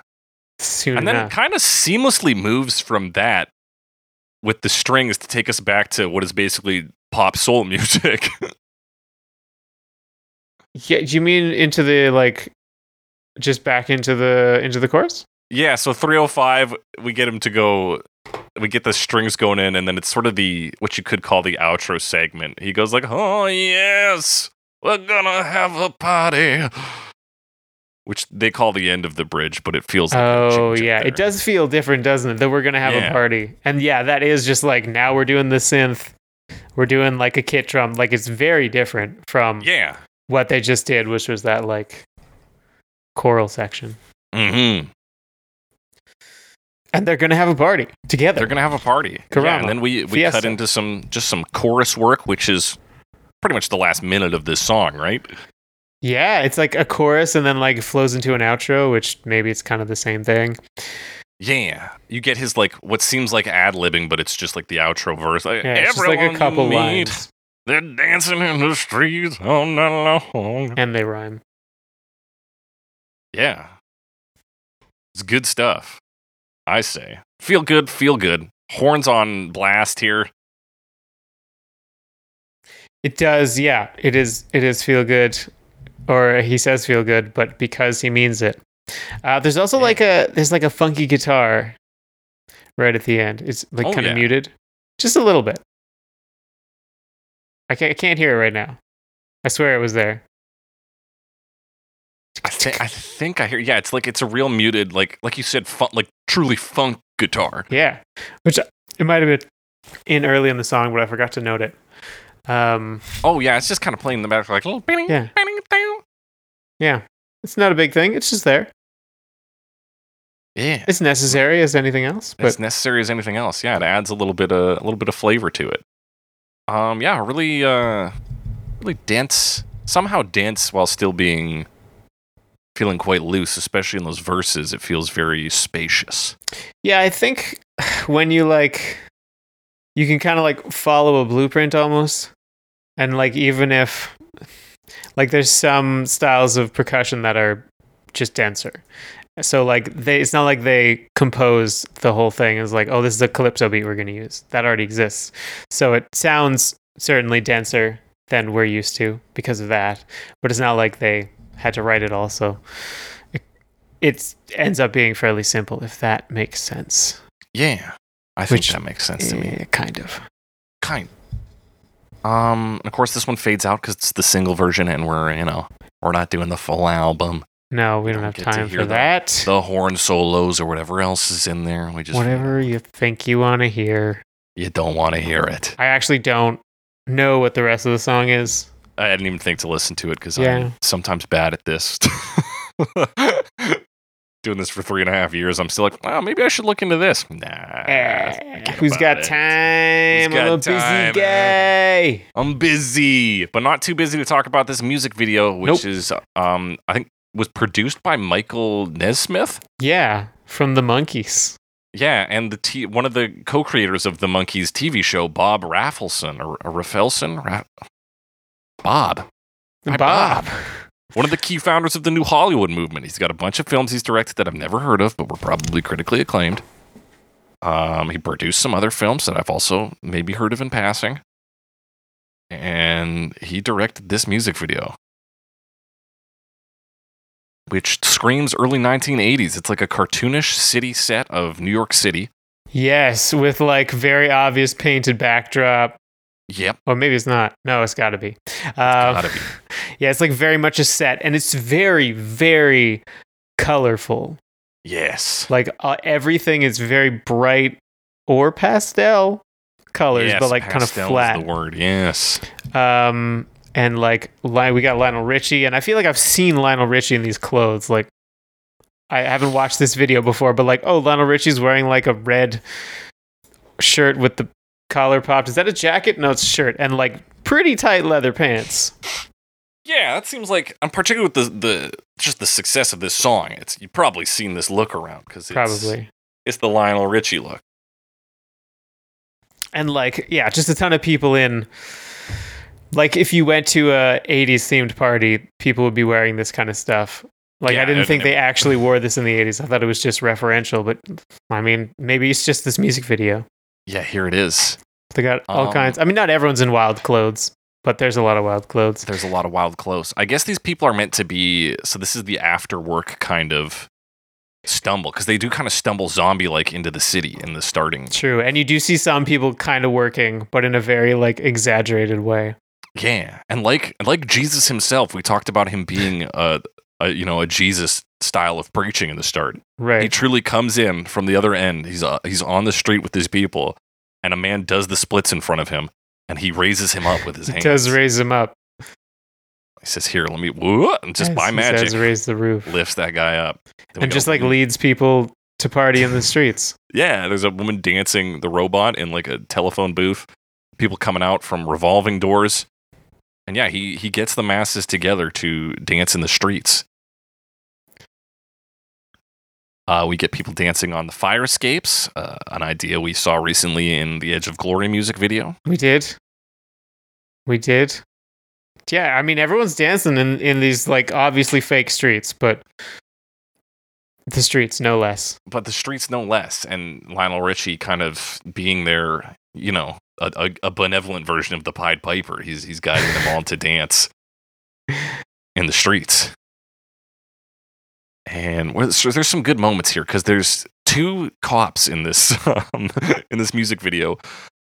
soon and then it kind of seamlessly moves from that with the strings to take us back to what is basically pop soul [LAUGHS] music. yeah do you mean into the like just back into the into the chorus yeah, so 305, we get him to go. We get the strings going in, and then it's sort of the what you could call the outro segment. He goes like, "Oh yes, we're gonna have a party," which they call the end of the bridge, but it feels like oh yeah it does feel different doesn't it that we're gonna have Yeah. a party and yeah that is just like now we're doing the synth we're doing like a kit drum like it's very different from Yeah. what they just did which was that like choral section Mm-hmm. And they're gonna have a party together They're gonna have a party. Yeah, and then we we cut into some just some chorus work, which is pretty much the last minute of this song, right? Yeah, it's like a chorus and then like flows into an outro, which maybe it's kind of the same thing. Yeah, you get his like what seems like ad libbing, but it's just like the outro verse. Like, Yeah, it's just like a couple meet, lines They're dancing in the streets all night long. and they rhyme. Yeah, it's good stuff. I say, feel good, feel good. Horns on blast here. It does, yeah. It is it is feel good. Or he says feel good, but because he means it. Uh, there's also Yeah. like a there's like a funky guitar right at the end. It's like Oh, kind of yeah. muted. Just a little bit. I can't, I can't hear it right now. I swear it was there. I think I think I hear. Yeah, it's like it's a real muted, like like you said, fun, like truly funk guitar. Yeah, which it might have been in early in the song, but I forgot to note it. Um, Oh yeah, it's just kind of playing in the back, like little. Yeah. yeah, it's not a big thing. It's just there. Yeah, It's necessary as anything else, but as necessary as anything else. Yeah, it adds a little bit of a little bit of flavor to it. Um, yeah, really, uh, really dense. Somehow dense while still being feeling quite loose, especially in those verses. It feels very spacious. yeah, I think when you like, you can kind of like follow a blueprint almost, and like even if like there's some styles of percussion that are just denser. So like they, it's not like they compose the whole thing as like, oh, this is a calypso beat we're going to use. That already exists. So it sounds certainly denser than we're used to because of that. But it's not like they had to write it all. So it it's, ends up being fairly simple, if that makes sense. Yeah, I think Which- that makes sense to me. Eh, kind of. Kind. Um, of course, this one fades out because it's the single version, and we're you know we're not doing the full album. No, we don't have time for the- that. the horn solos or whatever else is in there. We just Whatever you think you want to hear. you don't want to hear it. I actually don't know what the rest of the song is. I didn't even think to listen to it because Yeah. I'm sometimes bad at this. [LAUGHS] Doing this for three and a half years, I'm still like, well, maybe I should look into this. Nah, Eh, who's got it. time? Who's got I'm a busy time, guy. I'm busy, but not too busy to talk about this music video, which Nope. is, um, I think, was produced by Michael Nesmith. Yeah, from the Monkees. Yeah, and the t- one of the co-creators of the Monkees TV show, Bob Raffleson or, or Raffelson, Ra- Bob, Hi, Bob. one of the key founders of the New Hollywood movement. He's got a bunch of films he's directed that I've never heard of, but were probably critically acclaimed. Um, he produced some other films that I've also maybe heard of in passing, and he directed this music video, which screams early 1980s. It's like a cartoonish city set of New York City. Yes, with like very obvious painted backdrop. Yep, Or maybe it's not. No, it's got to be. Uh, gotta be. [LAUGHS] Yeah, it's like very much a set, and it's very, very colorful. Yes. Like uh, everything is very bright or pastel colors, yes, but like kind of flat. the word. Yes. Um, and like Li- we got Lionel Richie, and I feel like I've seen Lionel Richie in these clothes. Like I haven't watched this video before, but like, oh, Lionel Richie's wearing like a red shirt with the collar popped. Is that a jacket? No, it's a shirt, and like pretty tight leather pants. Yeah, that seems like I'm particularly with the the just the success of this song. It's you've probably seen this look around because it's Probably. it's the Lionel Richie look. and like yeah just a ton of people in like if you went to a 80s themed party people would be wearing this kind of stuff like Yeah, i didn't think they actually wore this in the 80s i thought it was just referential but i mean maybe it's just this music video Yeah, here it is. they got all Um, kinds i mean not everyone's in wild clothes but there's a lot of wild clothes There's a lot of wild clothes. I guess these people are meant to be. So this is the after work kind of stumble because they do kind of stumble zombie like into the city in the starting. true and you do see some people kind of working but in a very like exaggerated way Yeah, and like like Jesus himself, we talked about him being a, a you know a Jesus style of preaching in the start. Right. He truly comes in from the other end. He's uh, he's on the street with his people, and a man does the splits in front of him, and he raises him up with his [LAUGHS] hands. does raise him up he says, "Here, let me," woo, and just Yes, by magic says raise the roof lifts that guy up. And just a like leads people to party in the [LAUGHS] streets yeah, there's a woman dancing the robot in like a telephone booth. People coming out from revolving doors. And yeah, he he gets the masses together to dance in the streets. Uh, we get people dancing on the fire escapes, uh, an idea we saw recently in the Edge of Glory music video. We did. We did. Yeah, I mean everyone's dancing in, in these like obviously fake streets, but the streets no less. But the streets no less, and Lionel Richie kind of being there, you know, a, a, a benevolent version of the Pied Piper. He's he's guiding them all to dance [LAUGHS] in the streets. And so there's some good moments here because there's two cops in this [LAUGHS] um, in this music video.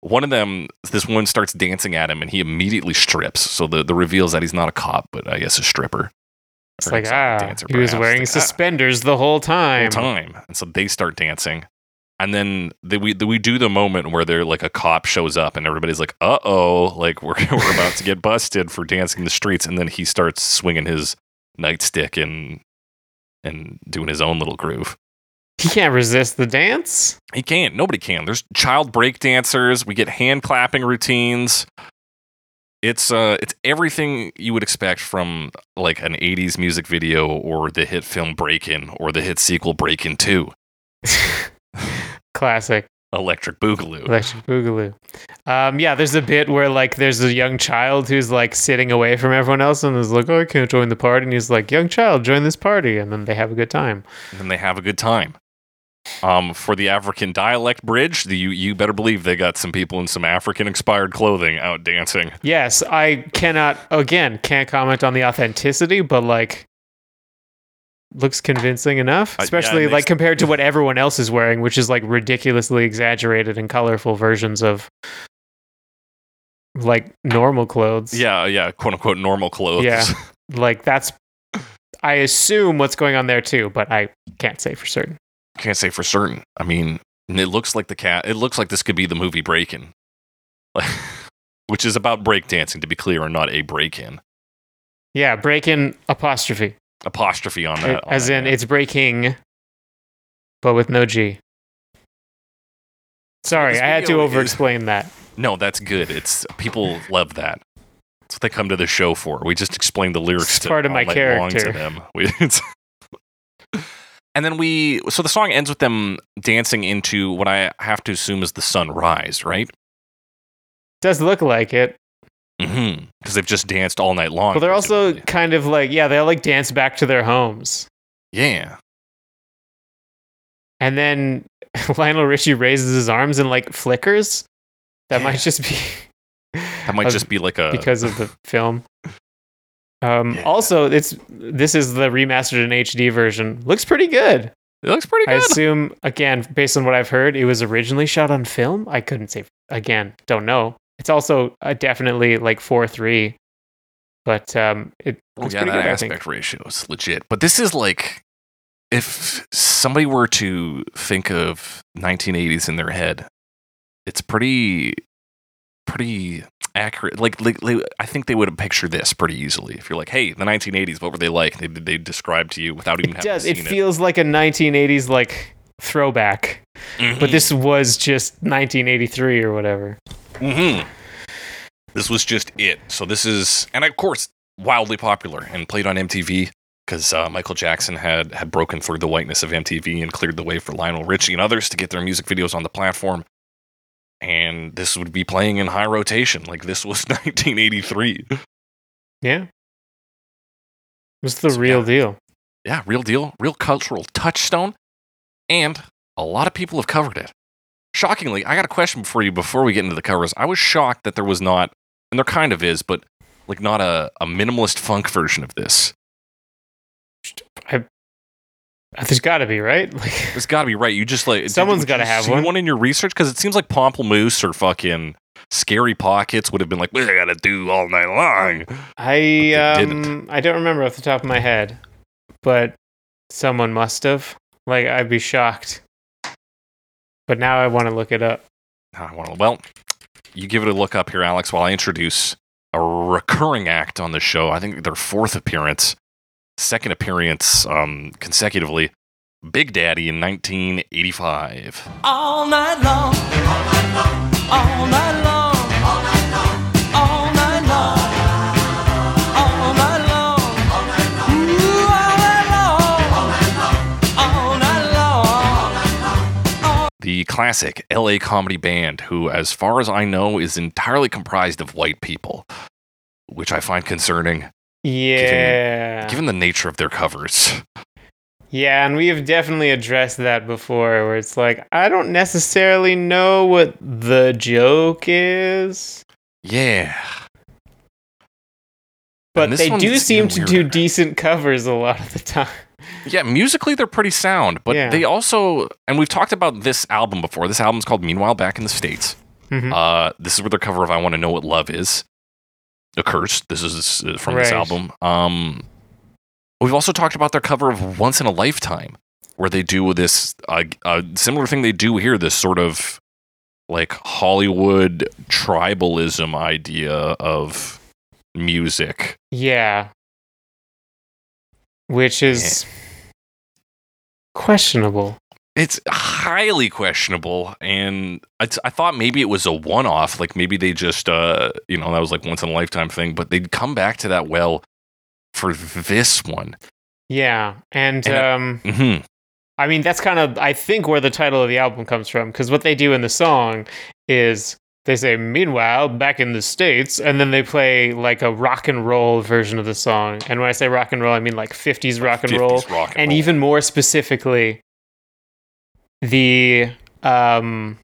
One of them, this one starts dancing at him, and he immediately strips. So the the reveal is that he's not a cop, but I guess a stripper. It's like he's not a ah, dancer, he was wearing Ah, suspenders the whole time. whole time. And so they start dancing. And then they, we we do the moment where they're like a cop shows up and everybody's like, "Uh oh!" Like we're [LAUGHS] we're about to get busted for dancing the streets. And then he starts swinging his nightstick and and doing his own little groove. He can't resist the dance. He can't. Nobody can. There's child break dancers. We get hand clapping routines. It's uh, it's everything you would expect from like an '80s music video or the hit film Breakin' or the hit sequel Breakin' Two, [LAUGHS] Classic Electric Boogaloo. electric boogaloo. Um, yeah, there's a bit where like there's a young child who's like sitting away from everyone else and is like, "Oh, I can't join the party," and he's like, "Young child, join this party," and then they have a good time. and then they have a good time. Um, for the African dialect bridge, the, you you better believe they got some people in some African expired clothing out dancing. Yes, I cannot again can't comment on the authenticity, but like looks convincing enough, Uh, yeah, especially like compared to what [LAUGHS] everyone else is wearing, which is like ridiculously exaggerated and colorful versions of like normal clothes. Yeah, yeah, quote unquote normal clothes. Yeah. [LAUGHS] Like that's I assume what's going on there too, but I can't say for certain. Can't say for certain. I mean, it looks like the cat. It looks like this could be the movie Breakin', like, [LAUGHS] which is about breakdancing, to be clear, and not a break-in. Yeah, break in apostrophe. Apostrophe on that. on As that, in yeah. it's breaking but with no G. Sorry, I had to over explain that. no, that's good. It's people love that. That's what they come to the show for. We just explain the lyrics It's to part of my long to character. them. [LAUGHS] We, and then we, so the song ends with them dancing into what I have to assume is the sunrise, right? Does look like it. Mm-hmm. Because they've just danced all night long. But they're also kind of like, yeah, they like dance back to their homes. yeah. And then [LAUGHS] Lionel Richie raises his arms and like flickers. That might just be That might [LAUGHS] just be like a because of the [LAUGHS] film. Um, Yeah. Also, it's this is the remastered in HD version. Looks pretty good. It looks pretty good. I assume again, based on what I've heard, it was originally shot on film. I couldn't say again. Don't know. It's also uh, definitely like four three, but um, it Oh yeah, that good. Aspect ratio is legit. But this is like if somebody were to think of 1980s in their head, it's pretty pretty accurate. Like, like, like, I think they would have pictured this pretty easily. If you're like, hey, the 1980s, what were they like? They they describe to you without even It having does. It feels like a 1980s like throwback, it. but this was just 1983 or whatever. Mhm. This was just it. So this is, and of course, wildly popular and played on MTV because uh, Michael Jackson had had broken through the whiteness of MTV and cleared the way for Lionel Richie and others to get their music videos on the platform. And this would be playing in high rotation. Like this was [LAUGHS] 1983. Yeah, it was the So, real yeah. deal. Yeah, real deal, real cultural touchstone. And a lot of people have covered it. Shockingly, I got a question for you before we get into the covers. I was shocked that there was not, and there kind of is, but like not a, a minimalist funk version of this. There's got to be right. [LAUGHS] Like, There's got to be right. You just like someone's gotta have one. one in your research because it seems like Pomplamoose or fucking Scary Pockets would have been like, we gotta do all night long. I um I don't remember off the top of my head, but someone must have. Like I'd be shocked. But now I want to look it up. I want to. Well, you give it a look up here, Alex, while I introduce a recurring act on the show. I think their fourth appearance, second appearance um, consecutively. Big Daddy in 1985. all night long. All night long. All night long. All night long. Classic LA comedy band who, as far as I know, is entirely comprised of white people, which I find concerning Yeah. given the nature of their covers. Yeah, and we have definitely addressed that before where it's like, I don't necessarily know what the joke is, Yeah. But they do seem to do decent covers a lot of the time. Yeah, musically they're pretty sound, but Yeah. they also and we've talked about this album before. This album's called Meanwhile Back in the States. Mhm. Uh, this is where their cover of "I Want to Know What Love Is" occurs. This is uh, from this album. Um, we've also talked about their cover of "Once in a Lifetime," where they do this uh, uh, similar thing they do here. This sort of like Hollywood tribalism idea of music. Yeah. Which is questionable. It's highly questionable, and I, I thought maybe it was a one-off, like maybe they just, uh, you know, that was like once in a lifetime thing. But they'd come back to that well for this one. Yeah. And, And, um hmm I mean that's kind of I think where the title of the album comes from cuz what they do in the song is they say meanwhile back in the states and then they play like a rock and roll version of the song. And when I say rock and roll I mean like 50s rock and roll rock and, and roll. even more specifically the um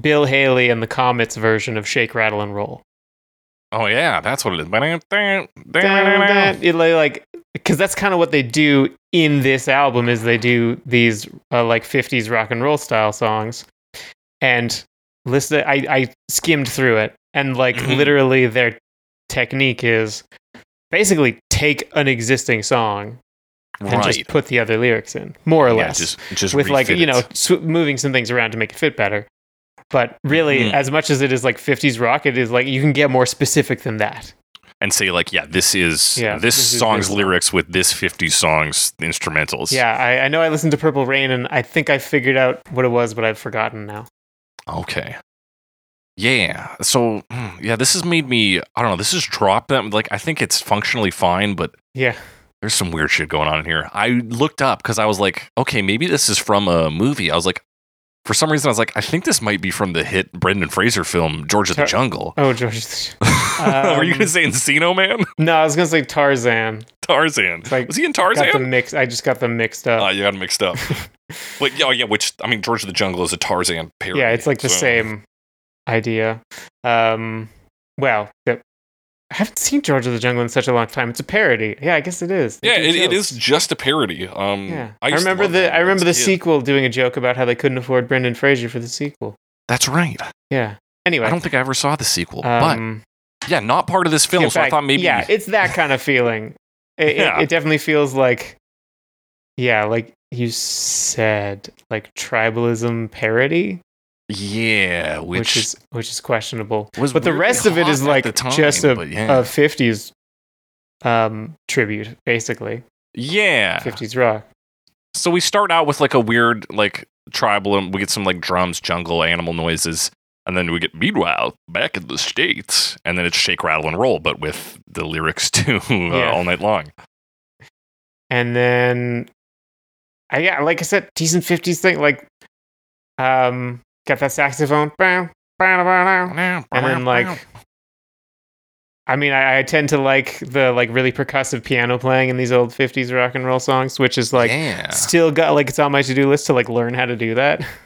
Bill Haley and the Comets version of Shake Rattle and Roll. oh yeah, that's what it is. It li- like because that's kind of what they do in this album is they do these uh, like 50s rock and roll style songs and listen I, I skimmed through it and like Mhm. literally their technique is basically take an existing song and Right. just put the other lyrics in more or yeah, less just just with like you know sw- moving some things around to make it fit better but really Mhm. as much as it is like 50s rock it is like you can get more specific than that and say like, yeah, this is Yeah, this, this song's song. lyrics with this 50 songs instrumentals. Yeah, I, I know I listened to Purple Rain and I think I figured out what it was, but I've forgotten now. Okay. Yeah. So hmm, yeah, this has made me. I don't know. This has dropped them. Like I think it's functionally fine, but Yeah. there's some weird shit going on in here. I looked up because I was like, okay, maybe this is from a movie. I was like, for some reason, I was like, I think this might be from the hit Brendan Fraser film George of the Jungle. Oh, George. [LAUGHS] Were you Um, gonna say Encino Man? [LAUGHS] no, I was gonna say Tarzan. Tarzan. like- was he in Got Tarzan? mixed. I just got them mixed up. Oh, you got them mixed up. [LAUGHS] but yeah, oh, yeah. Which I mean, George of the Jungle is a Tarzan parody. yeah, it's like the so- same idea. Um, well, the, I haven't seen George of the Jungle in such a long time. It's a parody. Yeah, I guess it is. They Yeah, it, it is just a parody. Um, Yeah, I, to remember the I remember the sequel doing a joke about how they couldn't afford Brendan Fraser for the sequel. That's right. Yeah. Anyway, I don't think I ever saw the sequel, um, but yeah, not part of this film. So I thought maybe. yeah it's [LAUGHS] that kind of feeling it, it- Yeah. it, definitely feels like yeah like you said like tribalism parody yeah, which, which, is which is questionable but the rest of it is like time, just a, yeah. a 50s um tribute basically yeah. 50s rock So we start out with like a weird like tribal, and we get some like drums, jungle, animal noises, and then we get meanwhile back in the states, and then it's shake, rattle, and roll, but with the lyrics [LAUGHS] to uh, Yeah. all night long. and then I yeah like I said decent 50s thing like um got that saxophone and then like I mean, I, I tend to like the like really percussive piano playing in these old '50s rock and roll songs, which is like yeah. still got like it's on my to do list to like learn how to do that. [LAUGHS]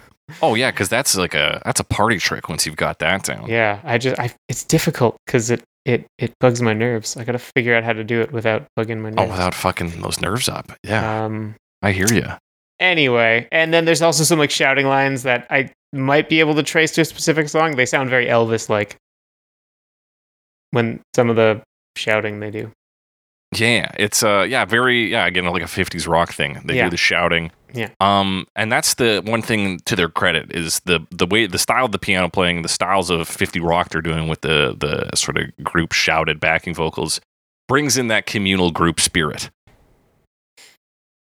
Oh yeah, because that's like a that's a party trick once you've got that down. yeah, I just I it's difficult because it it it bugs my nerves. I got to figure out how to do it without bugging my Oh, without fucking those nerves up. Yeah, Um. I hear you. Anyway, and then there's also some like shouting lines that I might be able to trace to a specific song. They sound very Elvis like when some of the shouting they do. Yeah, it's uh yeah, very yeah, again like a 50s rock thing. They Yeah. do the shouting. Yeah. Um and that's the one thing to their credit is the the way the style of the piano playing, the styles of 50 rock they're doing with the the sort of group shouted backing vocals brings in that communal group spirit.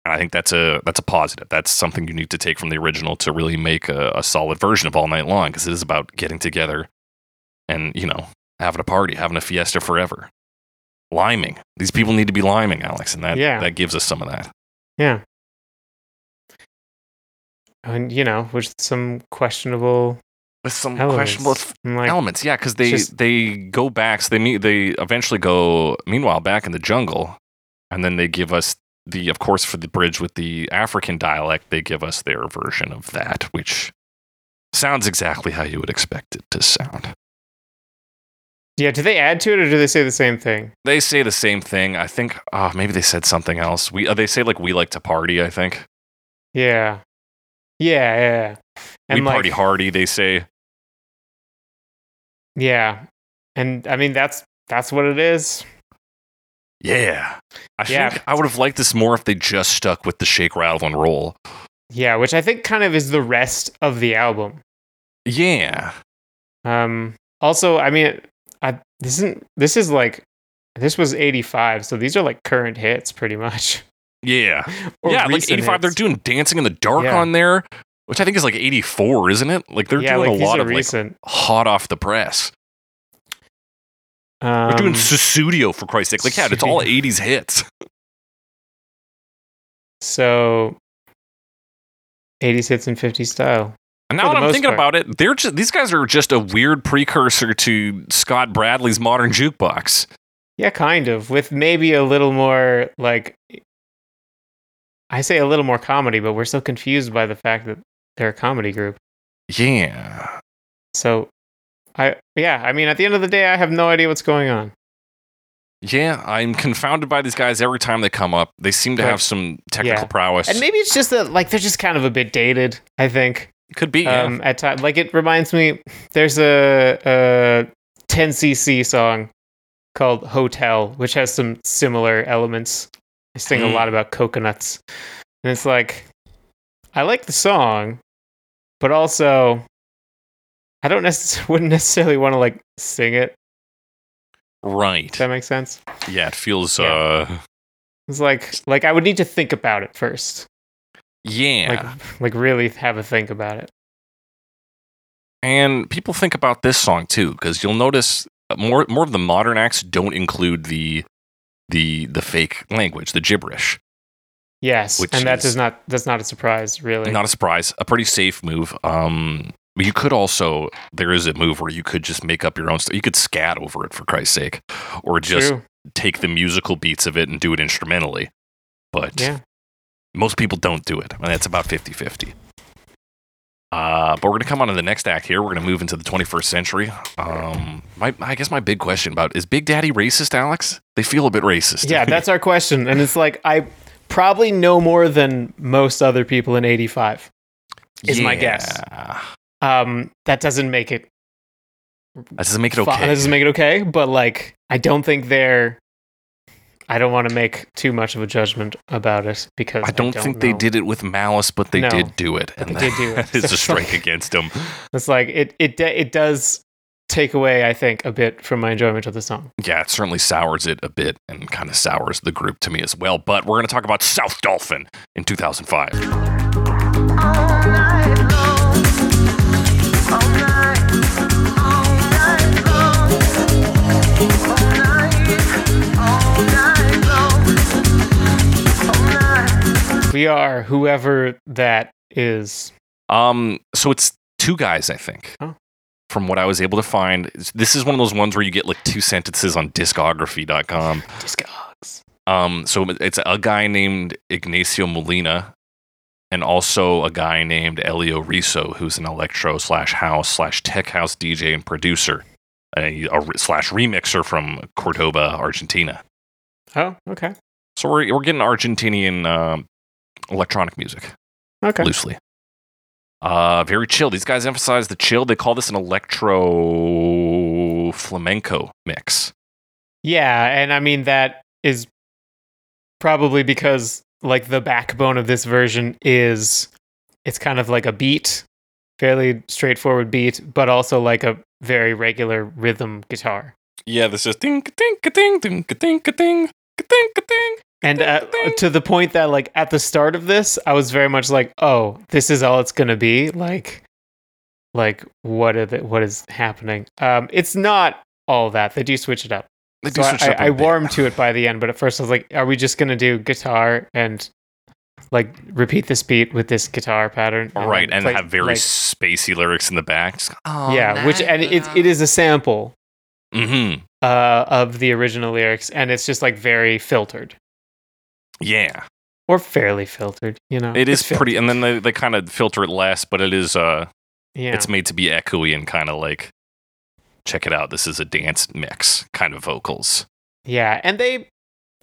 And I think that's a that's a positive. That's something you need to take from the original to really make a, a solid version of All Night Long because it is about getting together and, you know, having a party, having a fiesta forever liming. These people need to be liming, Alex, and that Yeah. that gives us some of that. Yeah. and you know, with some questionable with some elements. questionable like, elements. Yeah, because they just- they go back. So they meet. They eventually go. Meanwhile, back in the jungle, and then they give us the, of course, for the bridge with the African dialect. They give us their version of that, which sounds exactly how you would expect it to sound. yeah. Do they add to it or do they say the same thing? They say the same thing. I think. Oh, maybe they said something else. We uh, they say like we like to party. I think Yeah, yeah, yeah. And we like, party hardy. They say. Yeah, and I mean that's that's what it is. Yeah. I Yeah. think I would have liked this more if they just stuck with the shake, rattle, and roll. Yeah, which I think kind of is the rest of the album. Yeah. Um, also, I mean, I, this isn't this is like this was '85, so these are like current hits, pretty much. Yeah. [LAUGHS] Yeah, like recent 85, they're doing Dancing in the Dark Yeah. on there, which I think is like 84, isn't it? Like they're yeah, doing like a lot of like hot off the press. Um, They're doing Sussudio for Christ's sake. Like, yeah, it's all 80s hits. [LAUGHS] so 80s hits and 50s style. And now that I'm thinking part. about it, they're just these guys are just a weird precursor to Scott Bradlee's Modern Jukebox. Yeah, kind of, with maybe a little more like I say a little more comedy, but we're still confused by the fact that they're a comedy group. Yeah. So I yeah, I mean at the end of the day I have no idea what's going on. Yeah, I'm confounded by these guys every time they come up. They seem to have some technical Yeah. prowess. And maybe it's just that like they're just kind of a bit dated, I think. Could be. yeah. Um at times like it reminds me there's a a 10cc song called Hotel which has some similar elements. They sing Mm. a lot about coconuts. And it's like I like the song, but also I don't necessarily [LAUGHS] wouldn't necessarily want to like sing it. right. Does that make sense? Yeah, it feels. Yeah. uh It's like like I would need to think about it first. Yeah. Like like really have a think about it. And people think about this song too, because you'll notice more more of the modern acts don't include the the the fake language, the gibberish. Yes, and that is- does not that's not a surprise, really. Not a surprise, a pretty safe move. Um, but you could also there is a move where you could just make up your own stuff. You could scat over it for Christ's sake, or just True. take the musical beats of it and do it instrumentally. But Yeah. most people don't do it, and that's about 50-50. Uh, but we're gonna come on to the next act here. We're gonna move into the 21st century. Um, my, I guess my big question about is Big Daddy racist, Alex? They feel a bit racist. Yeah, that's our question. And it's like I probably know more than most other people in 85. is my guess. Um that doesn't make it That doesn't make it okay. That doesn't make it okay, but like I don't think they're I don't want to make too much of a judgment about it because I don't, think they did it with malice, but they No, did do it, and they did do [LAUGHS] it. that is So a strike [LAUGHS] against them. It's like it it it does take away I think a bit from my enjoyment of the song. Yeah, it certainly sours it a bit and kind of sours the group to me as well. But we're going to talk about South Dolphin in 2005. We are whoever that is. Um, so it's two guys, I think. Oh. From what I was able to find, this is one of those ones where you get like two sentences on discography.com. Discogs. Um, so it's a guy named Ignacio Molina and also a guy named Elio Riso, who's an electro slash house slash tech house DJ and producer, a, a slash remixer from Cordoba, Argentina. Oh, okay. So we're, we're getting Argentinian um, electronic music Okay. loosely. Uh, very chill. These guys emphasize the chill. They call this an electro flamenco mix. Yeah, and I mean that is probably because like the backbone of this version is it's kind of like a beat, fairly straightforward beat, but also like a very regular rhythm guitar. Yeah, this is ding ding ding ding ding ding ding ding ding. And uh, to the point that like at the start of this, I was very much like, "Oh, this is all it's going to be." Like like what are the, what is happening? Um it's not all that. They do switch it up. They do I, switch it up a I, I bit. warmed to it by the end, but at first I was like, "Are we just gonna do guitar and like repeat this beat with this guitar pattern. right, and play- have very like, spacey lyrics in the back. Just, oh, yeah, which and it it is a sample hmm uh, of the original lyrics, and it's just like very filtered Yeah, or fairly filtered. You know, it is pretty. And then they, they kind of filter it less, but it is uh, Yeah, it's made to be echoey and kind of like, check it out. This is a dance mix kind of vocals. yeah, and they,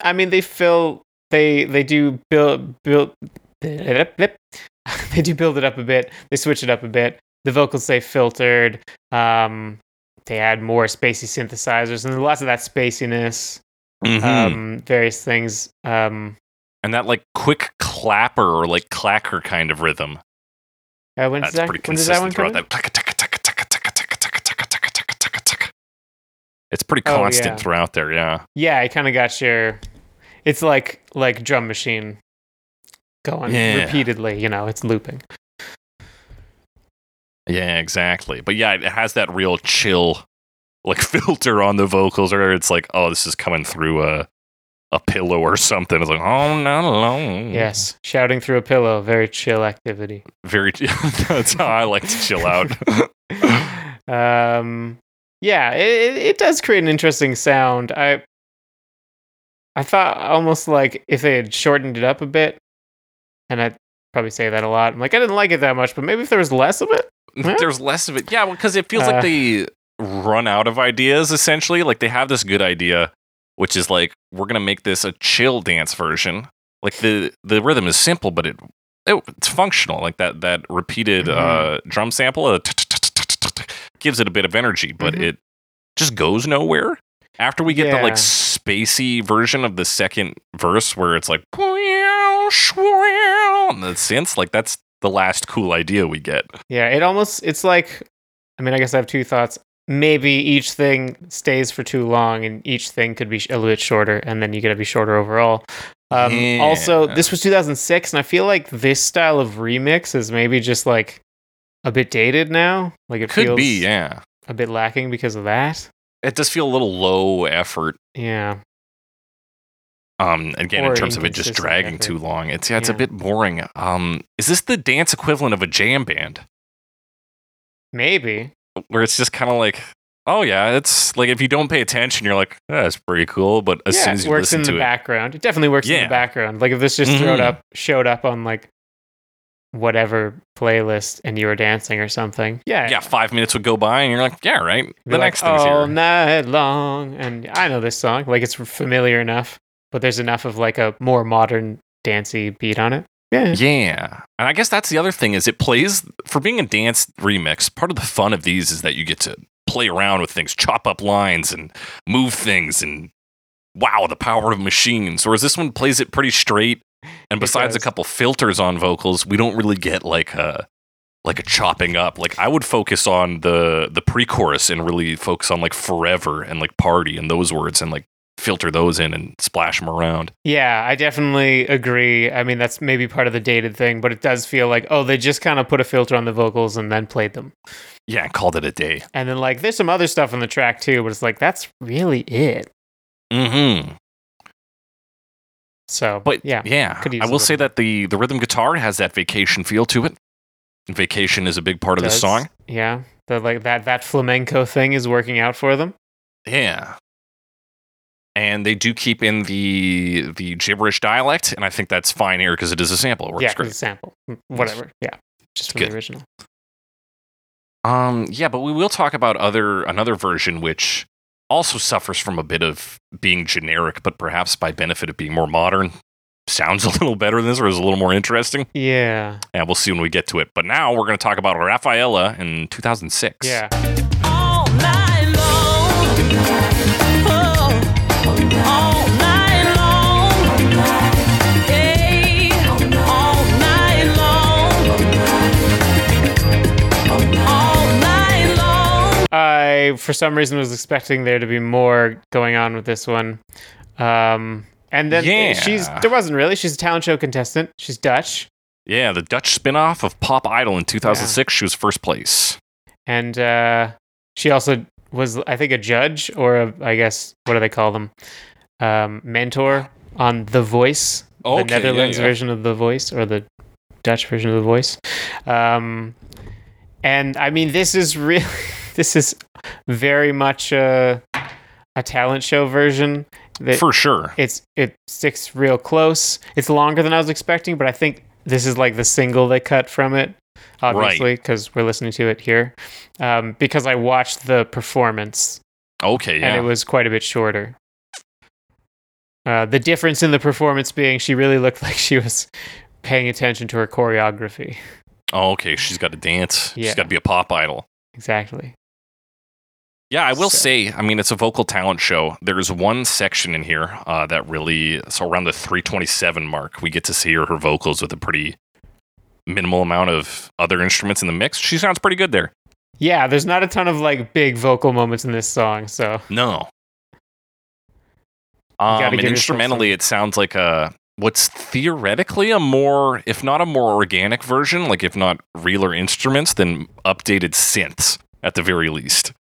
I mean, they fill they they do build build. [LAUGHS] They do build it up a bit. They switch it up a bit. The vocals stay filtered. Um, they add more spacey synthesizers and lots of that spaciness. Mhm. Um, various things. Um, and that like quick clapper or like clacker kind of rhythm. uh, when's That's that, pretty when does that one consistent come? throughout that. It's pretty Oh, constant yeah. throughout there, yeah. Yeah, it kind of got your. It's like like drum machine going Yeah. repeatedly. You know, it's looping. Yeah, exactly. But yeah, it has that real chill like filter on the vocals or it's like, oh, this is coming through a a pillow or something. It's like, oh not alone. Yes, shouting through a pillow, very chill activity. Very [LAUGHS] that's how I like to chill out. [LAUGHS] [LAUGHS] um, yeah, it, it does create an interesting sound. I I thought almost like if they had shortened it up a bit, and I probably say that a lot. I'm like, I didn't like it that much, but maybe if there was less of it. Huh? There's less of it. Yeah, because it feels Uh. like they run out of ideas essentially. Like they have this good idea, which is like we're gonna make this a chill dance version. Like the the rhythm is simple, but it, it it's functional. Like that that repeated Mhm. uh, drum sample uh, gives it a bit of energy, but Mhm. it just goes nowhere. After we get the like spacey version of the second verse, where it's like and the synths, like that's the last cool idea we get. Yeah, it almost it's like I mean, I guess I have two thoughts. Maybe each thing stays for too long and each thing could be a little bit shorter and then you got to be shorter overall. Um, also, this was 2006 and I feel like this style of remix is maybe just like a bit dated now. Like it Could feels be, yeah. a bit lacking because of that. It does feel a little low effort. Yeah. Um, again, Or in terms of it just dragging effort. too long. It's yeah, it's a bit boring. Um, is this the dance equivalent of a jam band, Maybe. Where it's just kind of like, oh yeah, it's like if you don't pay attention, you're like, "Ah, that's pretty cool. But as yeah, soon as it you works listen in to the it, background. It definitely works in Yeah. the background. Like if this just throwed Mhm. up showed up on like whatever playlist and you were dancing or something. Yeah. yeah, five minutes would go by, and you're like, yeah, right. Be The like, next thing's all here. night long, and I know this song. Like it's familiar enough, but there's enough of like a more modern dancey beat on it. Yeah, Yeah. And I guess that's the other thing is it plays for being a dance remix, part of the fun of these is that you get to play around with things, chop up lines and move things and wow, the power of machines. Whereas this one plays it pretty straight. And besides a couple filters on vocals, we don't really get like a like a chopping up. Like I would focus on the the pre-chorus and really focus on like forever and like party and those words and like filter those in and splash them around. yeah, I definitely agree. I mean, that's maybe part of the dated thing, but it does feel like oh, they just kind of put a filter on the vocals and then played them, Yeah, and called it a day. and then like there's some other stuff on the track too, but it's like that's really it. Mm-hmm. So, But yeah, yeah, use will say that the the rhythm guitar has that vacation feel to it. Vacation is a big part of the song. Yeah, the like that that flamenco thing is working out for them. Yeah. And they do keep in the the gibberish dialect, and I think that's fine here because it is a sample. It works yeah, great. it's sample, Mm, whatever. Yeah, just from Good. the original. Um, yeah, but we will talk about other another version which also suffers from a bit of being generic, but perhaps by benefit of being more modern, sounds [LAUGHS] a little better than this, or is a little more interesting. Yeah, And we'll see when we get to it. But now we're going to talk about Rafaela in 2006. yeah. I, for some reason, was expecting there to be more going on with this one. Um, and then Yeah. she's there wasn't really. She's a talent show contestant. She's Dutch, Yeah, the Dutch spin-off of Pop Idol in 2006. She was first place. and uh, she also was, I think, a judge or a, I guess what do they call them? Um, mentor on The Voice Okay, the yeah, Netherlands yeah. version of the voice or the Dutch version of the voice. Um, and I mean, this is really, [LAUGHS] this is very much a, a talent show version. That For sure. it's it sticks real close. It's longer than I was expecting, but I think this is like the single they cut from it, obviously, because we're listening to it here. Um, because I watched the performance Okay, yeah. and it was quite a bit shorter. Uh, the difference in the performance being she really looked [LAUGHS] like she was paying attention to her choreography. oh, okay. She's got to dance. Yeah. She's got to be a pop idol. Exactly. Yeah, I will So- say, I mean, it's a vocal talent show. There's one section in here uh, that really, so around the 327 mark, we get to see her, her vocals with a pretty minimal amount of other instruments in the mix. She sounds pretty good there. Yeah, there's not a ton of like big vocal moments in this song, so No. Um, and instrumentally, it sounds like a what's theoretically a more, if not a more organic version, like if not realer instruments, then updated synths at the very least.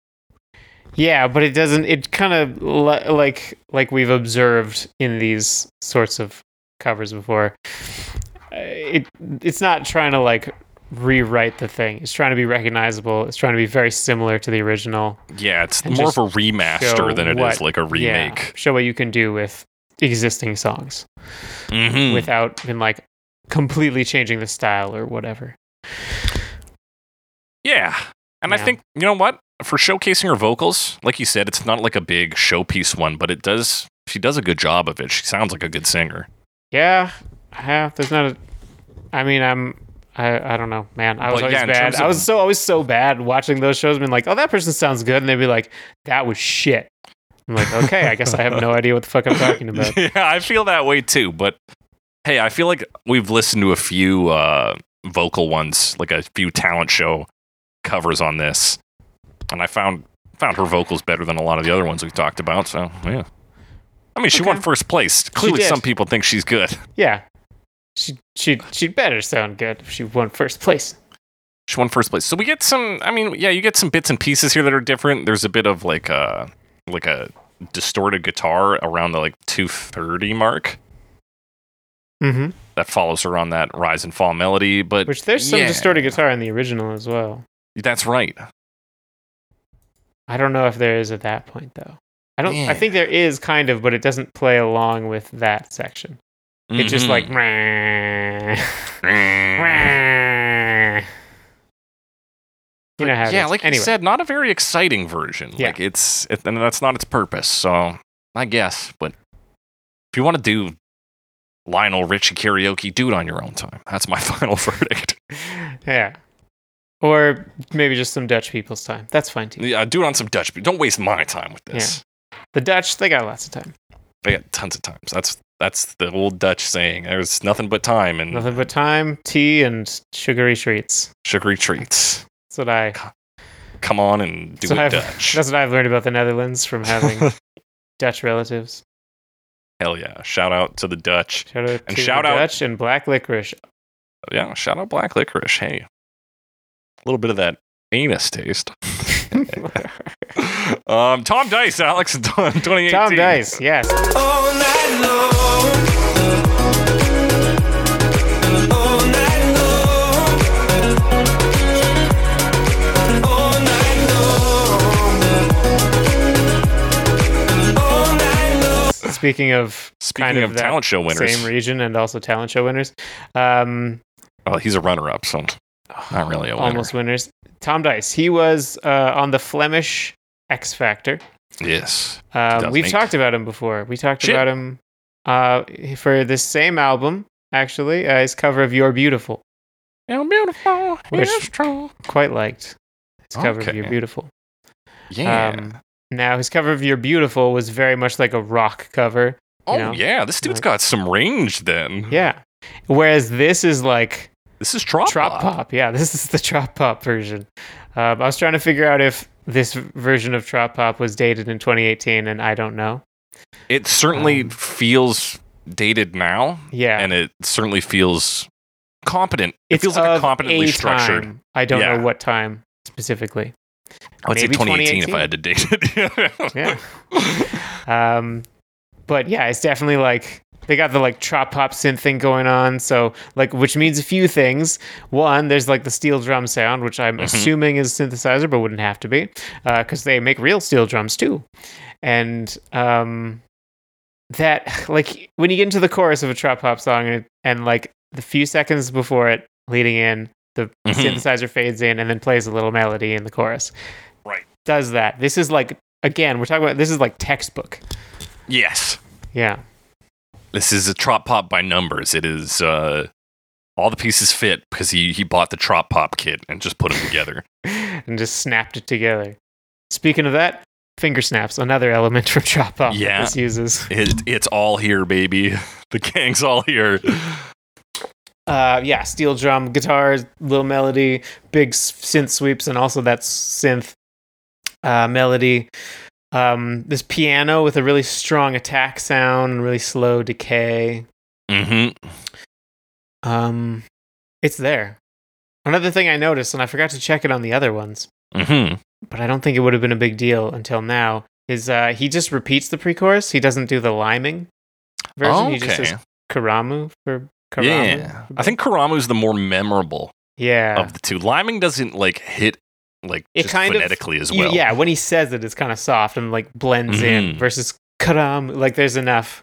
Yeah, but it doesn't. It kind of li- like like we've observed in these sorts of covers before. uh, It it's not trying to like rewrite the thing. It's trying to be recognizable. It's trying to be very similar to the original. Yeah, it's more of a remaster than it is what- like a Yeah, remake. show what you can do with existing songs Mhm. without been like completely changing the style or whatever. Yeah. And I think, you know what? For showcasing her vocals, like you said, it's not like a big showpiece one, but it does, she does a good job of it. She sounds like a good singer. Yeah, yeah. There's not a. I mean, I'm. I, I don't know, man. I was always yeah, bad. I was so always so bad watching those shows. Being like, oh, that person sounds good, and they'd be like, that was shit. I'm like, okay, I guess I have no [LAUGHS] idea what the fuck I'm talking about. [LAUGHS] yeah, I feel that way too. But hey, I feel like we've listened to a few uh, vocal ones, like a few talent show covers on this, and I found found her vocals better than a lot of the other ones we've talked about. So yeah, I mean, she Okay. won first place. Clearly, some people think she's good. Yeah, she she she'd better sound good if she won first place. She won first place. So we get some. I mean, yeah, you get some bits and pieces here that are different. There's a bit of like a like a distorted guitar around the like 230 mark Mm-hmm. that follows her on that rise and fall melody. But Which there's some yeah, distorted guitar in the original as well. That's right. I don't know if there is at that point though. I don't. Yeah. I think there is kind of, but it doesn't play along with that section. It's just mm-hmm. [LAUGHS] like. You know how yeah, like anyway, you said, not a very exciting version. Yeah. Like it's, it, and that's not its purpose. So I guess, but if you want to do Lionel Richie karaoke, do it on your own time. That's my [LAUGHS] final verdict. [LAUGHS] yeah. Or maybe just some Dutch people's time. That's fine too. Yeah, do it on some Dutch. But don't waste my time with this. Yeah. The Dutch, they got lots of time. They got tons of times. That's that's the old Dutch saying. There's nothing but time and Nothing but time, tea, and sugary treats. sugary treats. That's what I. Come on and do it I've- Dutch. That's what I've learned about the Netherlands from having [LAUGHS] Dutch relatives. Hell yeah! Shout out to the Dutch. Shout out And to shout the out- Dutch and black licorice. Yeah, shout out black licorice. Hey, little bit of that anus taste. [LAUGHS] um, Tom Dice, Alex, [LAUGHS] 2018. Tom Dice, yes. Speaking of Speaking kind of, of talent show winners, same region and also talent show winners, um, well, he's a runner-up, so not really a winner. almost winners. Tom Dice, he was uh, on the Flemish X Factor. Yes. Um, we've make- talked about him before. We talked Shit. about him uh, for this same album, actually. Uh, his cover of "You're Beautiful," You're beautiful. Which- yes, true. quite liked. His cover of "You're Beautiful." Yeah. Um, now his cover of "You're Beautiful" was very much like a rock cover. oh know, yeah, this dude's like- got some range. Then Yeah. Whereas this is like this is trop, trop pop. Yeah, [LAUGHS] this is the trop pop version. Um, I was trying to figure out if this version of trop pop was dated in 2018, and I don't know. It certainly Um, feels dated now, Yeah, and it certainly feels competent. It it's feels like a competently a structured. time. I don't Yeah. know what time specifically. I would say Maybe 2018 if I had to date it. [LAUGHS] Yeah. [LAUGHS] Um, but yeah, it's definitely like they got the like trop pop synth thing going on. So like, which means a few things. One, there's like the steel drum sound, which I'm assuming is synthesizer, but wouldn't have to be, because they make real steel drums too. And um, that [LAUGHS] like when you get into the chorus of a trop pop song and, and like the few seconds before it leading in, the Mhm. synthesizer fades in and then plays a little melody in the chorus. Right. Does that? This is like again, we're talking about this is like textbook. Yes. Yeah. This is a trop pop by numbers. It is uh all the pieces fit because he he bought the trop pop kit and just put them together. [LAUGHS] and just snapped it together. Speaking of that, finger snaps, another element from trop pop. Yeah. this uses. It, it's all here, baby. [LAUGHS] The gang's all here. Uh, yeah, steel drum, guitars, little melody, big synth sweeps, and also that synth uh, melody. Um, this piano with a really strong attack sound and really slow decay. Mm-hmm. Um, it's there. Another thing I noticed, and I forgot to check it on the other ones, Mm-hmm. but I don't think it would have been a big deal until now. Is uh, he just repeats the pre-chorus? He doesn't do the liming version. He just Okay. says Karamu for Karamu. Yeah. I think Karamu's the more memorable Yeah. of the two. Liming doesn't like hit like It kind of- phonetically as You- well. yeah, when he says it, it's kind of soft and like blends in Mhm. versus Karam. Like there's enough.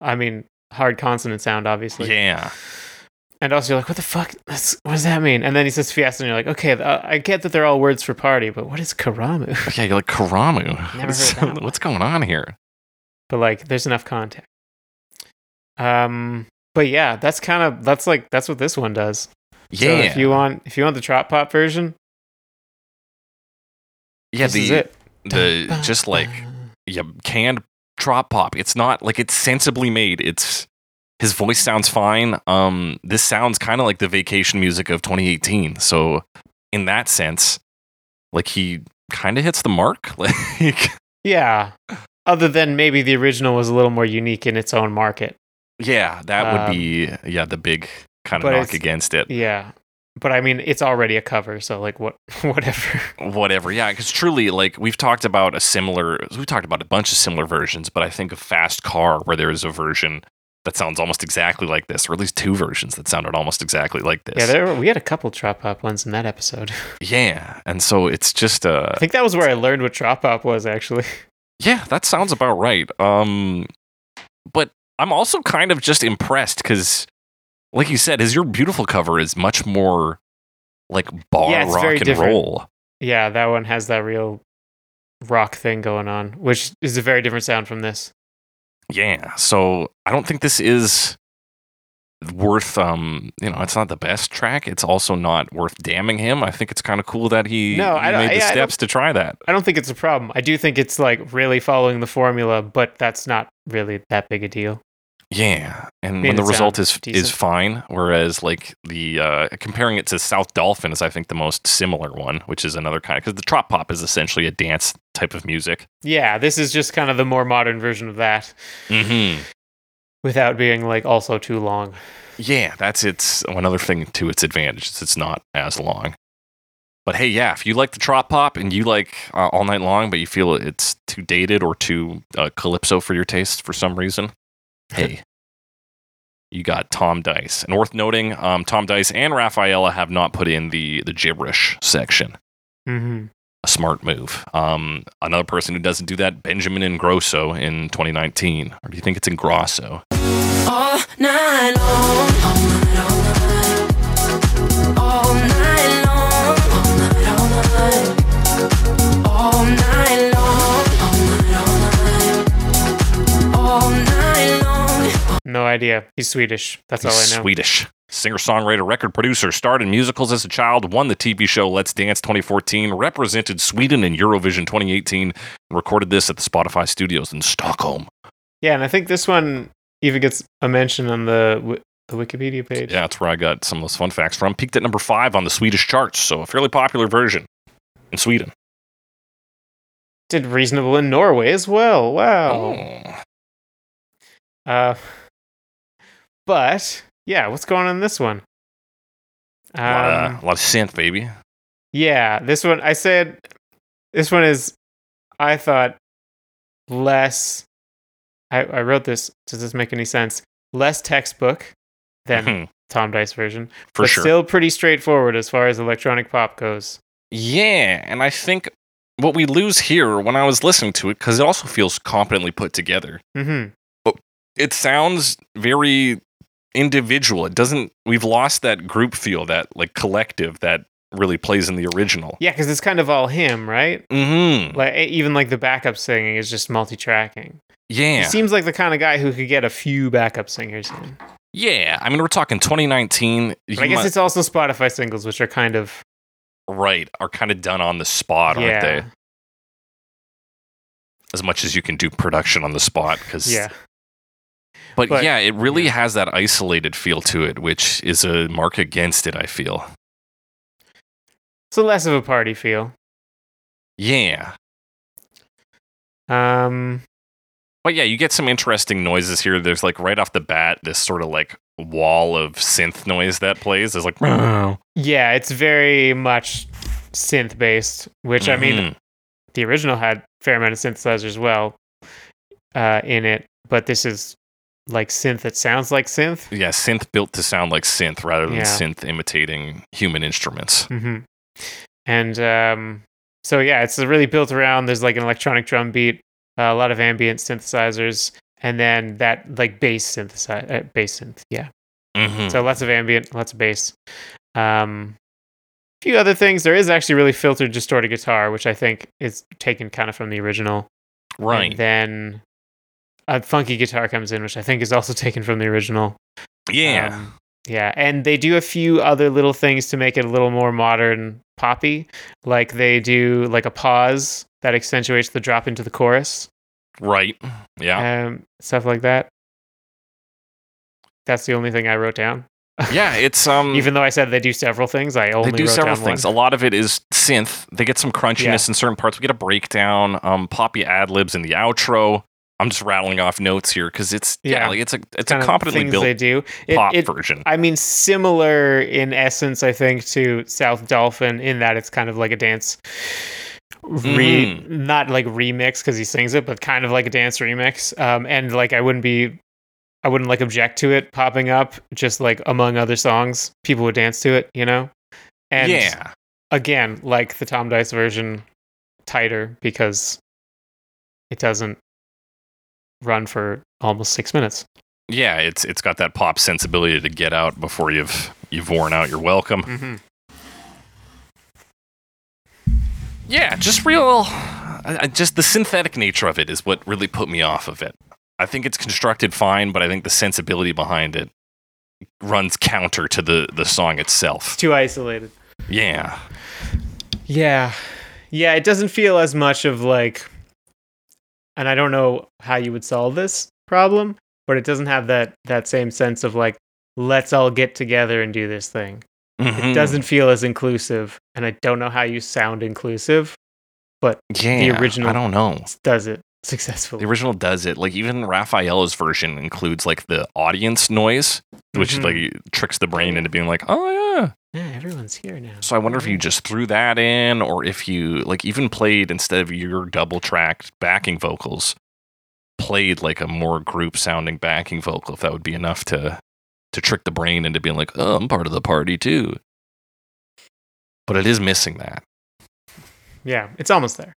I mean, hard consonant sound, obviously. Yeah. And also, you're like, what the fuck? That's, what does that mean? And then he says fiesta, and you're like, okay, uh, I get that they're all words for party, but what is Karamu? [LAUGHS] Yeah, you're like Karamu. Never What's- heard that. [LAUGHS] What's going on here? but like, there's enough context. Um, but yeah, that's kind of that's like that's what this one does. So Yeah. if you want, if you want the trop pop version, yeah, this the is it. the just like yeah, canned trop pop. It's not like it's sensibly made. It's his voice sounds fine. Um, this sounds kind of like the vacation music of 2018. So in that sense, like he kind of hits the mark. [LAUGHS] Like yeah. Other than maybe the original was a little more unique in its own market. yeah, that Um, would be yeah the big kind of knock against it. Yeah. But I mean, it's already a cover, so like, what, [LAUGHS] whatever. Whatever, yeah, because truly, like we've talked about a similar, we've talked about a bunch of similar versions, but I think of Fast Car, where there is a version that sounds almost exactly like this, or at least two versions that sounded almost exactly like this. Yeah, there were, we had a couple trop pop ones in that episode. [LAUGHS] Yeah, and so it's just uh I think that was where I learned what trop pop was actually. [LAUGHS] yeah, that sounds about right. Um but I'm also kind of just impressed cuz like you said, his your beautiful cover is much more like bar Yeah, rock and different. roll. Yeah, that one has that real rock thing going on, which is a very different sound from this. Yeah, so I don't think this is worth um you know it's not the best track it's also not worth damning him i think it's kind of cool that he, No, he I made the yeah, I don't- steps to try that I don't think it's a problem. I do think it's like really following the formula, but that's not really that big a deal. Yeah, and Made when the result is is fine, whereas like the uh, comparing it to South Dolphin is I think the most similar one, which is another kind because the trop pop is essentially a dance type of music. Yeah, this is just kind of the more modern version of that Mm-hmm. without being like also too long. Yeah, that's its another thing to its advantage. It's not as long. But hey, yeah, if you like the trop pop and you like uh, all night long, but you feel it's too dated or too uh, calypso for your taste for some reason, hey, you got Tom Dice. And worth noting, um, Tom Dice and Rafaela have not put in the the gibberish section. Mm-hmm. A smart move. Um, another person who doesn't do that, Benjamin Ingrosso in 2019. Or do you think it's Ingrosso? all night long. No idea. He's Swedish. That's all I know. Swedish. Singer songwriter, record producer, starred in musicals as a child, won the TV show Let's Dance 2014, represented Sweden in Eurovision 2018, and recorded this at the Spotify studios in Stockholm. Yeah, and I think this one even gets a mention on the the Wikipedia page. Yeah, that's where I got some of those fun facts from. Peaked at number five on the Swedish charts, so a fairly popular version in Sweden. Did reasonable in Norway as well. Wow. Oh. Uh, but yeah, what's going on in this one? a, lot Um, of, a lot of synth, baby. yeah, this one I said this one is I thought less. I, I wrote this. Does this make any sense? less textbook than Mhm. Tom Dice version, For but sure. still pretty straightforward as far as electronic pop goes. Yeah, and I think what we lose here when I was listening to it, because it also feels competently put together. hmm It sounds very individual. It doesn't. We've lost that group feel, that like collective that really plays in the original. Yeah, because it's kind of all him, right? Mm-hmm. Like even like the backup singing is just multi-tracking. Yeah. He seems like the kind of guy who could get a few backup singers in. yeah. I mean, we're talking 2019. But I guess it's also Spotify singles, which are kind of right. Are kind of done on the spot, aren't they? As much as you can do production on the spot, because yeah. But, But- yeah, it really yeah. has that isolated feel to it, which is a mark against it. I feel. So less of a party feel. Yeah. Um, But yeah, you get some interesting noises here. There's like right off the bat this sort of like wall of synth noise that plays. There's like yeah, it's very much synth based, which I mean, Mhm. the original had a fair amount of synthesizers as well uh, in it, but this is like synth that sounds like synth. yeah, synth built to sound like synth rather than Yeah. synth imitating human instruments. hmm And um, so yeah, it's really built around. There's like an electronic drum beat, uh, a lot of ambient synthesizers, and then that like bass synthesizer, uh, bass synth. Yeah, Mhm. so lots of ambient, lots of bass. Um, a few other things. There is actually really filtered distorted guitar, which I think is taken kind of from the original. right. And then a funky guitar comes in, which I think is also [LAUGHS] taken from the original. yeah. Um, yeah, and they do a few other little things to make it a little more modern poppy. Like they do like a pause that accentuates the drop into the chorus. right. Yeah. Um, stuff like that. That's the only thing I wrote down. [LAUGHS] yeah. It's um. Even though I said they do several things, I only they do wrote several down things. One. A lot of it is synth. They get some crunchiness in certain parts. We get a breakdown. Um, poppy ad libs in the outro. I'm just rattling off notes here because it's yeah, Yeah. like it's a it's a competently built they do. It, pop it- version. I mean, similar in essence, I think, to South Dolphin in that it's kind of like a dance. Re, Mm-hmm. not like remix because he sings it, but kind of like a dance remix. Um, and like I wouldn't be, I wouldn't like object to it popping up just like among other songs. People would dance to it, you know. And yeah. again, like the Tom Dice version, tighter because it doesn't run for almost six minutes. Yeah, it's it's got that pop sensibility to get out before you've you've worn out your welcome. Mm-hmm. Yeah, just real I, I- just the synthetic nature of it is what really put me off of it. I think it's constructed fine, but I think the sensibility behind it runs counter to the the song itself. Too isolated. Yeah. Yeah. Yeah, it doesn't feel as much of like and I don't know how you would solve this problem, but it doesn't have that that same sense of like let's all get together and do this thing. Mhm. It doesn't feel as inclusive and I don't know how you sound inclusive but Yeah, the original- I don't know. does it successfully. The original does it. Like even Rafaela's version includes like the audience noise, which Mhm. like tricks the brain into being like, oh yeah. yeah, everyone's here now. So I wonder if you just threw that in, or if you like even played instead of your double tracked backing vocals, played like a more group sounding backing vocal. If that would be enough to to trick the brain into being like, oh, I'm part of the party too. But it is missing that. Yeah, it's almost there.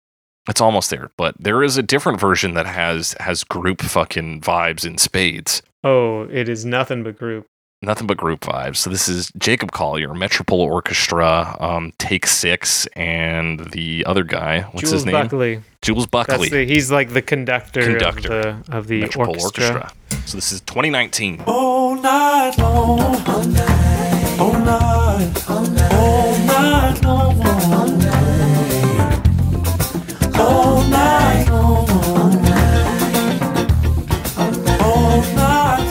It's almost there, but there is a different version that has has group fucking vibes in spades. Oh, it is nothing but group. Nothing but group vibes. So this is Jacob Collier, Metropole Orchestra, um, Take Six, and the other guy. What's Jules his name? Jules Buckley. Jules That's Buckley. the, he's like the conductor, Conductor. of the of the Metropole orchestra. Orchestra. So this is 2019. All night long. All night. All night. All night long.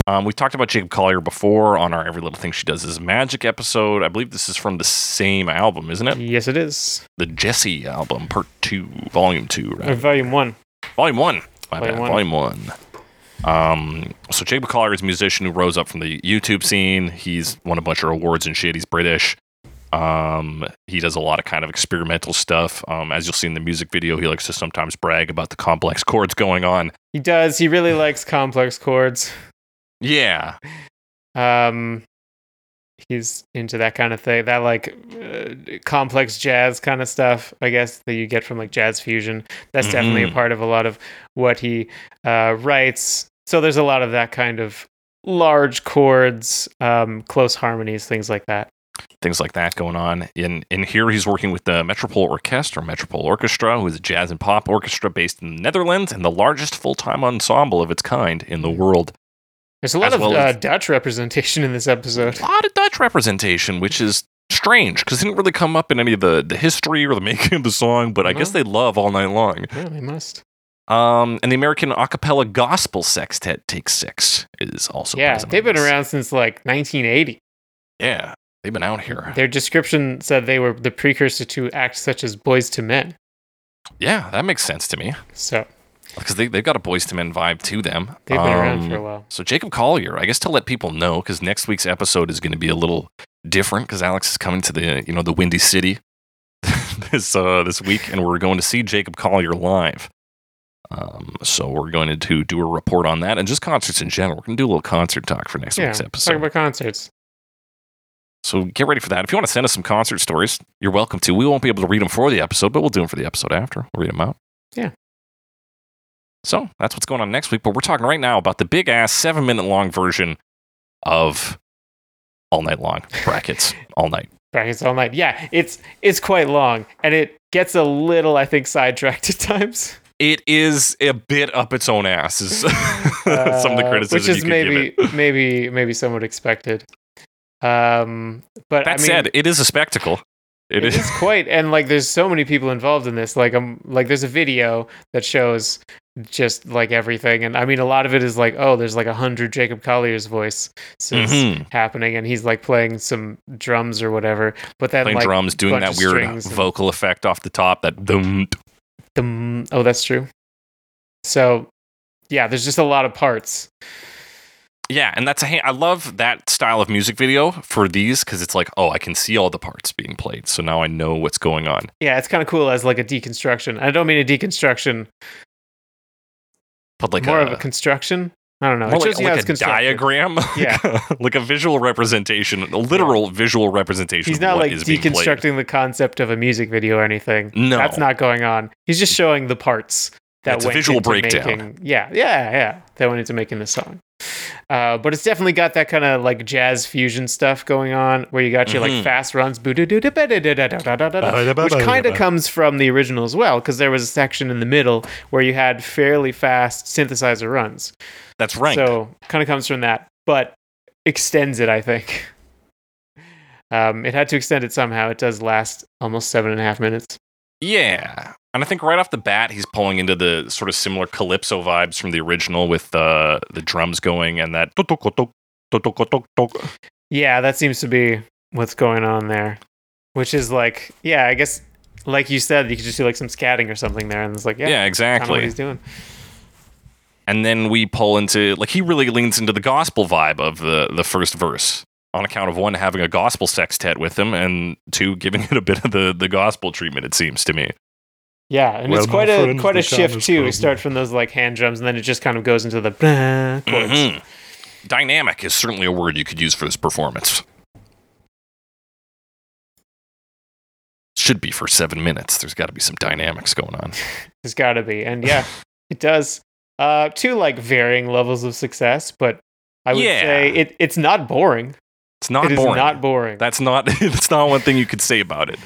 Um, we talked about Jacob Collier before on our Every Little Thing She Does is Magic episode. I believe this is from the same album, isn't it? Yes, it is. The Djesse album, Part Two, Volume Two, Or right? volume one. Volume One. My Volume bad. one. Volume One. Um, so Jacob Collier is a musician who rose up from the YouTube scene. He's won a bunch of awards and shit. He's British. Um, he does a lot of kind of experimental stuff. Um, as you'll see in the music video, he likes to sometimes brag about the complex chords going on. He does. He really likes complex chords. Yeah. Um, he's into that kind of thing, that like uh, complex jazz kind of stuff, I guess that you get from like jazz fusion. That's definitely a Mhm. part of a lot of what he uh, writes. So there's a lot of that kind of large chords, um, close harmonies, things like that. Things like that going on. In in here he's working with the Metropole Orchestra, Metropole Orchestra, who is a jazz and pop orchestra based in the Netherlands and the largest full-time ensemble of its kind in the world. There's a lot of well uh, Dutch representation in this episode. [LAUGHS] A lot of Dutch representation, which is strange because it didn't really come up in any of the, the history or the [LAUGHS] making of the song, but I guess they love all night long. Yeah, they must. Um, and the American a cappella gospel sextet Take Six is also yeah, they've been this. around since like 1980. Yeah, they've been out here. Their description said they were the precursor to acts such as Boyz II Men. Yeah, that makes sense to me So because they they've got a Boyz II Men vibe to them. they've been around Um, for a while. So Jacob Collier, I guess to let people know, because next week's episode is going to be a little different because Alex is coming to the you know the Windy City [LAUGHS] this uh, this week, and we're going to see Jacob Collier live. Um, so we're going to do, do a report on that and just concerts in general. We're going to do a little concert talk for next Yeah, week's episode. talk about concerts. So get ready for that. If you want to send us some concert stories, you're welcome to. We won't be able to read them for the episode, but we'll do them for the episode after. We'll read them out. Yeah. So that's what's going on next week. But we're talking right now about the big ass seven minute long version of All Night Long brackets [LAUGHS] all night. Brackets all night. Yeah, it's it's quite long, and it gets a little, I think, sidetracked [LAUGHS] at times. It is a bit up its own ass. Is [LAUGHS] some of the Uh, criticism which is maybe it. maybe maybe somewhat expected. Um, but That I mean, said, it is a spectacle. it is quite, and like, there's so many people involved in this. Like, I'm like, there's a video that shows just like everything, and I mean, a lot of it is like, oh, there's like a hundred Jacob Collier's voice Mhm. happening, and he's like playing some drums or whatever. But then Playing like, drums, doing that weird strings and- vocal effect off the top. That dum, Dum. Oh, that's true. So, yeah, there's just a lot of parts. Yeah, and that's a ha- I love that style of music video for these because it's like, oh, I can see all the parts being played, so now I know what's going on. Yeah, it's kind of cool as like a deconstruction. I don't mean a deconstruction, But like more a, of a uh, construction. I don't know. more It like, like a diagram, [LAUGHS] Yeah. [LAUGHS] like a visual representation, a literal visual representation. He's not like deconstructing the concept of a music video or anything. No. that's not going on. He's just showing the parts that It's a went visual into breakdown. Making, yeah, yeah, yeah. That went into making the song. Uh, but it's definitely got that kind of like jazz fusion stuff going on, where you got your Mhm. like fast runs, which kind of comes from the original as well, because there was a section in the middle where you had fairly fast synthesizer runs. That's right. So kind of comes from that, but extends it, I think. Um, it had to extend it somehow. It does last almost seven and a half minutes. yeah, and I think right off the bat, he's pulling into the sort of similar calypso vibes from the original with uh, the drums going and that. Yeah, that seems to be what's going on there. Which is like, yeah, I guess, like you said, you could just do like some scatting or something there, and it's like, yeah, Yeah, exactly. what he's doing. and then we pull into like he really leans into the gospel vibe of the the first verse on account of one having a gospel sextet with him and two giving it a bit of the the gospel treatment it seems to me Yeah, and Well, it's quite a quite a shift Chinese too. We start from those like hand drums, and then it just kind of goes into the blah [LAUGHS] chords. Mhm. dynamic is certainly a word you could use for this performance should be for seven minutes there's got to be some dynamics going on [LAUGHS] There's got to be, and yeah, [LAUGHS] it does. Uh, to like varying levels of success, but I would Yeah. say it it's not boring. it's not It is boring not boring. that's not that's not one thing you could say about it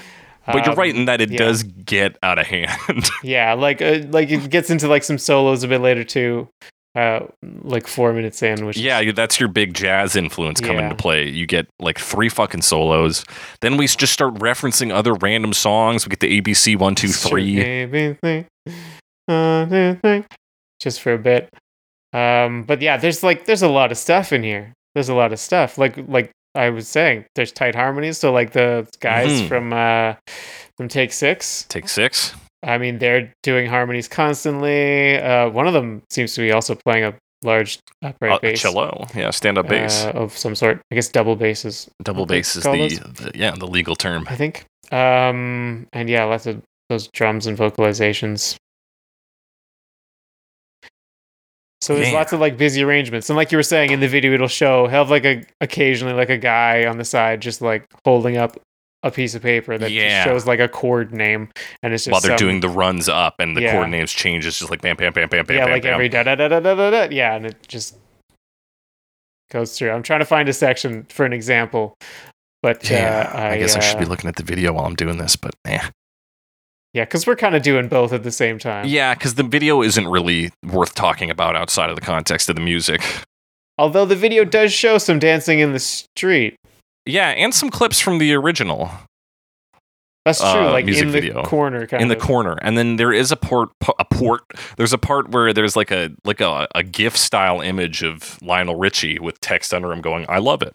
but you're Um, right in that it yeah. does get out of hand [LAUGHS] Yeah, like uh, like it gets into like some solos a bit later too. Uh, like four minutes in, which Yeah, that's your big jazz influence coming Yeah. into play. You get like three fucking solos. Then we just start referencing other random songs. We get the ABC one, two, three. Just for a bit. Um, but yeah, there's like there's a lot of stuff in here. There's a lot of stuff. Like like I was saying, there's tight harmonies. So like the guys Mhm. from uh from Take Six, Take six. I mean, they're doing harmonies constantly. Uh, one of them seems to be also playing a large upright Uh, bass. cello. Yeah, stand up bass. uh, of some sort. I guess double bass is Double bass is the, the yeah the legal term. I think. Um, and yeah, lots of those drums and vocalizations. So there's Man. lots of like busy arrangements. And like you were saying in the video, it'll show have like a occasionally like a guy on the side just like holding up a piece of paper that just Yeah. shows like a chord name and it's just While they're some- doing the runs up and the Yeah. chord names change, it's just like bam, bam, bam, bam, bam, yeah, bam, like bam. every da da da da da da. Yeah, and it just goes through. I'm trying to find a section for an example, but yeah, uh, I, guess I should be uh, looking at the video while I'm doing this, but eh. Yeah, because we're kind of doing both at the same time. Yeah, because the video isn't really worth talking about outside of the context of the music. Although the video does show some dancing in the street. Yeah, and some clips from the original That's true. Uh, like in the video. corner, kind in the of. corner, and then there is a port, a port. There's a part where there's like a like a, a GIF style image of Lionel Richie with text under him going, "I love it."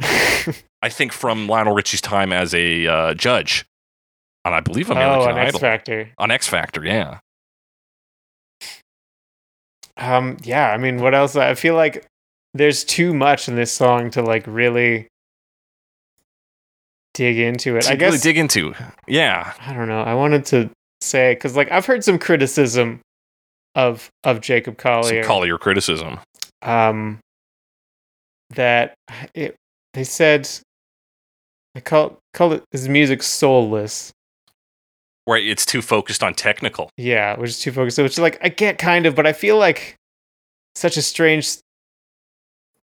[LAUGHS] I think from Lionel Richie's time as a uh, judge on, I believe, oh, American an X Factor. on X Factor, yeah. Um, yeah. I mean, what else? I feel like there's too much in this song to like really dig into it. To I really guess dig into, yeah. I don't know. I wanted to say because like I've heard some criticism of of Jacob Some Collier. Collier criticism. um, that it they said they call call it his music soulless. Right, it's too focused on technical. Yeah, which is too focused. Which is like I get kind of, but I feel like such a strange.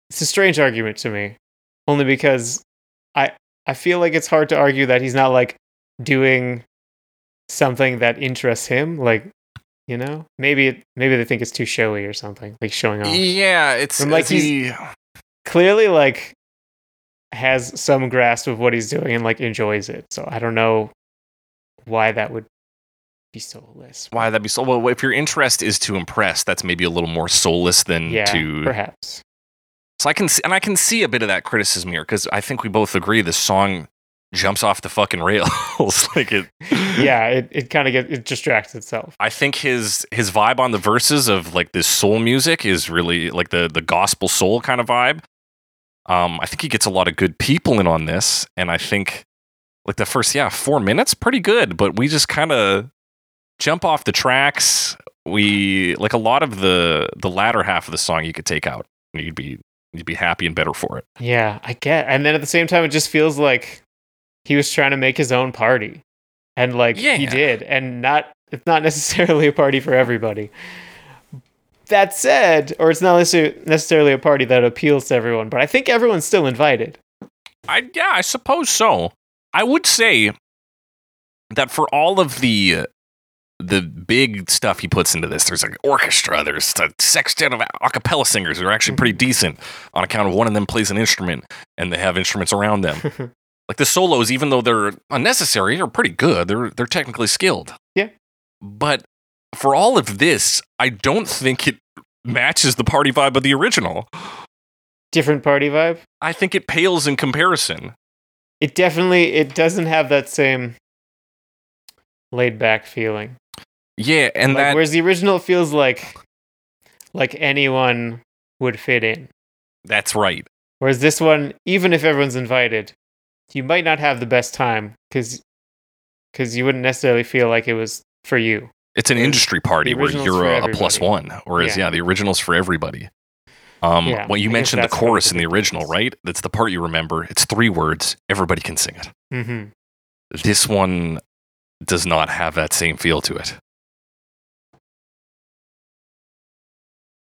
It's a strange argument to me, only because I I feel like it's hard to argue that he's not like doing something that interests him. Like, you know, maybe it maybe they think it's too showy or something, like showing off. Yeah, it's I'm like, is he- Clearly, like has some grasp of what he's doing and like enjoys it. So I don't know why that would be soulless. why that'd be so. Well, if your interest is to impress, that's maybe a little more soulless than Yeah, to perhaps. So I can see, and I can see a bit of that criticism here because I think we both agree this song jumps off the fucking [LAUGHS] rails. like it, [LAUGHS] yeah, it, it kind of get it distracts itself. I think his his vibe on the verses of like this soul music is really like the the gospel soul kind of vibe. Um, I think he gets a lot of good people in on this, and I think like the first yeah four minutes pretty good, but we just kind of jump off the tracks. We like a lot of the the latter half of the song you could take out. and You'd be you'd be happy and better for it. Yeah, I get. And then at the same time, it just feels like he was trying to make his own party, and like he did, and not it's not necessarily a party for everybody. That said, or it's not necessar- necessarily a party that appeals to everyone, but I think everyone's still invited. I yeah, I suppose so. I would say that for all of the the big stuff he puts into this, there's an orchestra, there's a sextet of a cappella singers who are actually pretty mm-hmm. decent on account of one of them plays an instrument and they have instruments around them. [LAUGHS] like the solos, even though they're unnecessary, are pretty good. They're they're technically skilled. Yeah. But for all of this, I don't think it matches the party vibe of the original. Different party vibe. I think it pales in comparison. It definitely it doesn't have that same laid back feeling. Yeah, and Like, that whereas the original feels like like anyone would fit in. that's right. Whereas this one, even if everyone's invited, you might not have the best time because because you wouldn't necessarily feel like it was for you. It's an industry party where you're a, a one, whereas yeah. Yeah. the original's for everybody. Um, Yeah, well, you I mentioned the that's kind of chorus in the original, right? That's the part you remember. It's three words. Everybody can sing it. hmm This one does not have that same feel to it.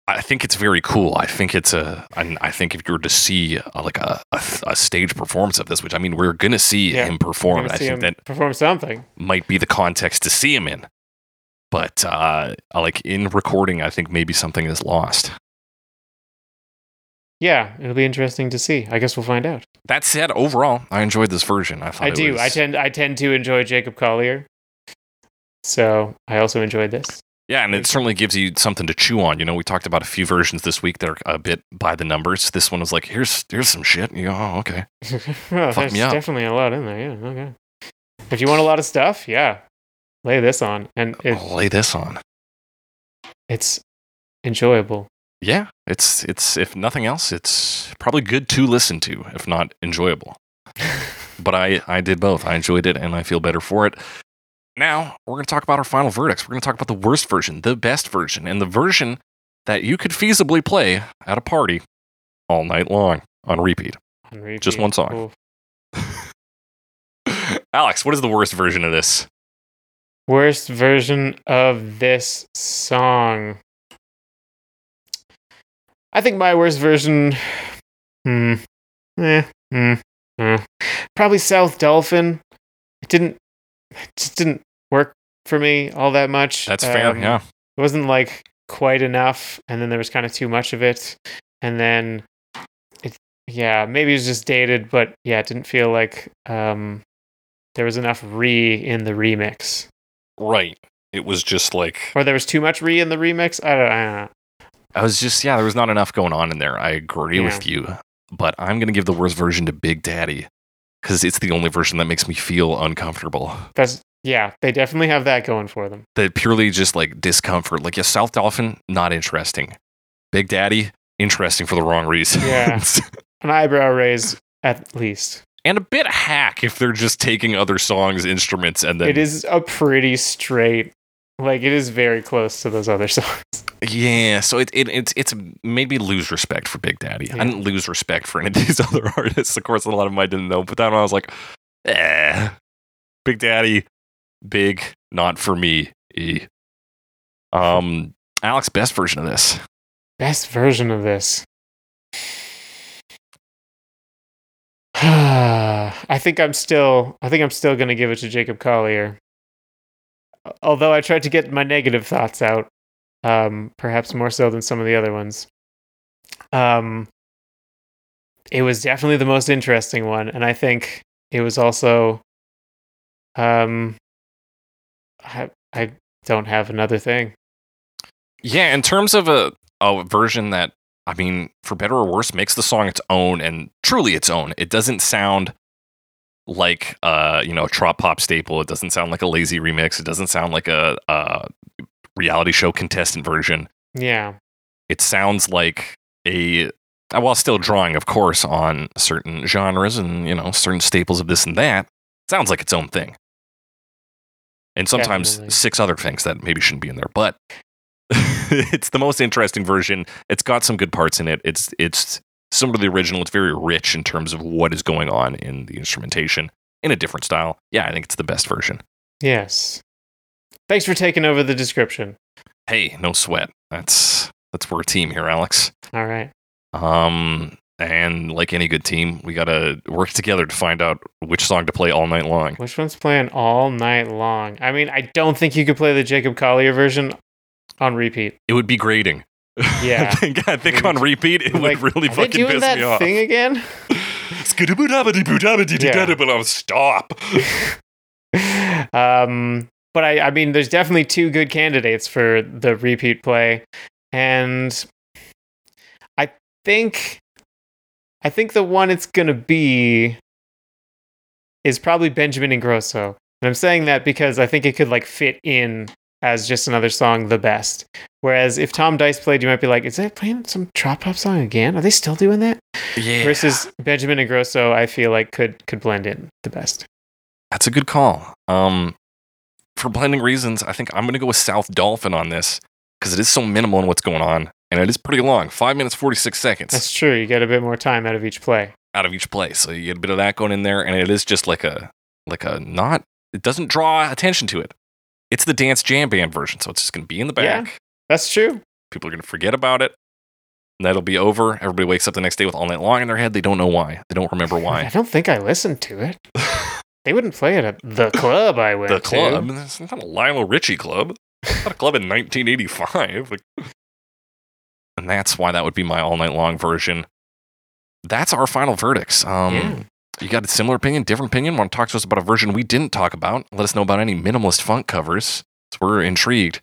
I think it's very cool. I think it's a. and I think if you were to see uh like a, a a stage performance of this, which I mean we're gonna see Yeah, him perform. Gonna I think that perform something. might be the context to see him in. But uh, like in recording, I think maybe something is lost. Yeah, it'll be interesting to see. I guess we'll find out. That said, overall, I enjoyed this version. I thought I do. was- I tend I tend to enjoy Jacob Collier. So I also enjoyed this. yeah, and it certainly gives you something to chew on. You know, we talked about a few versions this week that are a bit by the numbers. This one was like, here's here's some shit. You go, oh, okay. [LAUGHS] well, Fuck there's definitely a lot in there. Yeah. Okay. If you want a lot of stuff, yeah, lay this on, and oh, it, lay this on. it's enjoyable. Yeah, it's it's if nothing else, it's probably good to listen to, if not enjoyable. [LAUGHS] but I I did both. I enjoyed it, and I feel better for it. Now we're going to talk about our final verdicts. We're going to talk about the worst version, the best version, and the version that you could feasibly play at a party all night long on repeat. Repeat. Just one song. [LAUGHS] Alex, what is the worst version of this? Worst version of this song. I think my worst version. Hmm. Eh. Hmm. eh. Probably South Dolphin. It didn't. It just didn't work for me all that much. That's fair. Um, Yeah. It wasn't like quite enough, and then there was kind of too much of it, and then it. Yeah, maybe it was just dated, but yeah, it didn't feel like um there was enough re in the remix. Right. It was just like or there was too much re in the remix. I don't, I don't know. I was just yeah, there was not enough going on in there. I agree with you, but I'm gonna give the worst version to Big Daddy because it's the only version that makes me feel uncomfortable. That's yeah, they definitely have that going for them. That purely just like discomfort. Like yeah, South Dolphin, not interesting. Big Daddy, interesting for the wrong reasons. Yeah. [LAUGHS] An eyebrow raise at least. and a bit hack if they're just taking other songs, instruments, and then It is a pretty straight. Like it is very close to those other songs. Yeah, so it, it it's it's made me lose respect for Big Daddy. Yeah. I didn't lose respect for any of [LAUGHS] these other artists. Of course, a lot of them I didn't know, but then I was like, eh, Big Daddy, big, not for me. E. Um, Alex, best version of this. Best version of this. [SIGHS] I think I'm still I think I'm still gonna give it to Jacob Collier. Although I tried to get my negative thoughts out, um, perhaps more so than some of the other ones. Um, it was definitely the most interesting one, and I think it was also. Um, I I don't have another thing. Yeah, in terms of a a version that I mean, for better or worse, makes the song its own and truly its own. It doesn't sound like uh, you know, a trop pop staple. It doesn't sound like a lazy remix. It doesn't sound like a, a reality show contestant version. Yeah, It sounds like a while still drawing, of course, on certain genres and you know certain staples of this and that. Sounds like its own thing, and sometimes Definitely. six other things that maybe shouldn't be in there. But [LAUGHS] it's the most interesting version. It's got some good parts in it. It's it's similar to the original. It's very rich in terms of what is going on in the instrumentation in a different style. Yeah, I think it's the best version. yes. Thanks for taking over the description. Hey, no sweat. That's that's we're a team here, Alex. All right. Um, and like any good team, we gotta work together to find out which song to play all night long. Which one's playing all night long? I mean, I don't think you could play the Jacob Collier version on repeat. It would be grading. Yeah. [LAUGHS] I think, I think on repeat it Like, would really fucking piss that me off. thing again? Skidaboo-dabba-dee-boo-dabba-dee-dee-dabba, Stop. um, but I, I mean, there's definitely two good candidates for the repeat play, and I think, I think the one it's gonna be is probably Benjamin Ingrosso, and I'm saying that because I think it could like fit in as just another song, the best. Whereas if Tom Dice played, you might be like, is that playing some trop pop song again? Are they still doing that? Yeah. Versus Benjamin Ingrosso, I feel like could could blend in the best. That's a good call. Um, for blending reasons, I think I'm going to go with South Dolphin on this because it is so minimal in what's going on, and it is pretty long five minutes, 46 seconds That's true. You get a bit more time out of each play. out of each play. So you get a bit of that going in there, and it is just like a, like a not, it doesn't draw attention to it. It's the dance jam band version, so it's just going to be in the back. Yeah. That's true. People are going to forget about it. And that'll be over. Everybody wakes up the next day with all night long in their head. They don't know why. They don't remember why. I don't think I listened to it. [LAUGHS] They wouldn't play it at the club I went the to. club. It's not a Lionel Richie club. It's not a club in 1985. Like- [LAUGHS] and that's why that would be my all night long version. That's our final verdicts. Um, Yeah. You got a similar opinion, different opinion? Want to talk to us about a version we didn't talk about? Let us know about any minimalist funk covers. We're intrigued.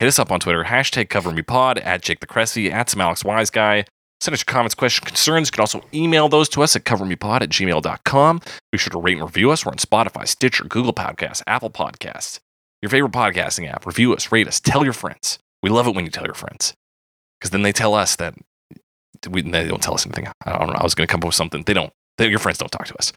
Hit us up on Twitter, hashtag cover me pod, at Jake the Cressy, at some Alex Wise Guy. Send us your comments, questions, concerns. You can also email those to us at covermepod at gmail.com. Be sure to rate and review us. We're on Spotify, Stitcher, Google Podcasts, Apple Podcasts, your favorite podcasting app. Review us, rate us, tell your friends. We love it when you tell your friends because then they tell us that we, they don't tell us anything. I don't know. I was going to come up with something. They don't. They, your friends don't talk to us.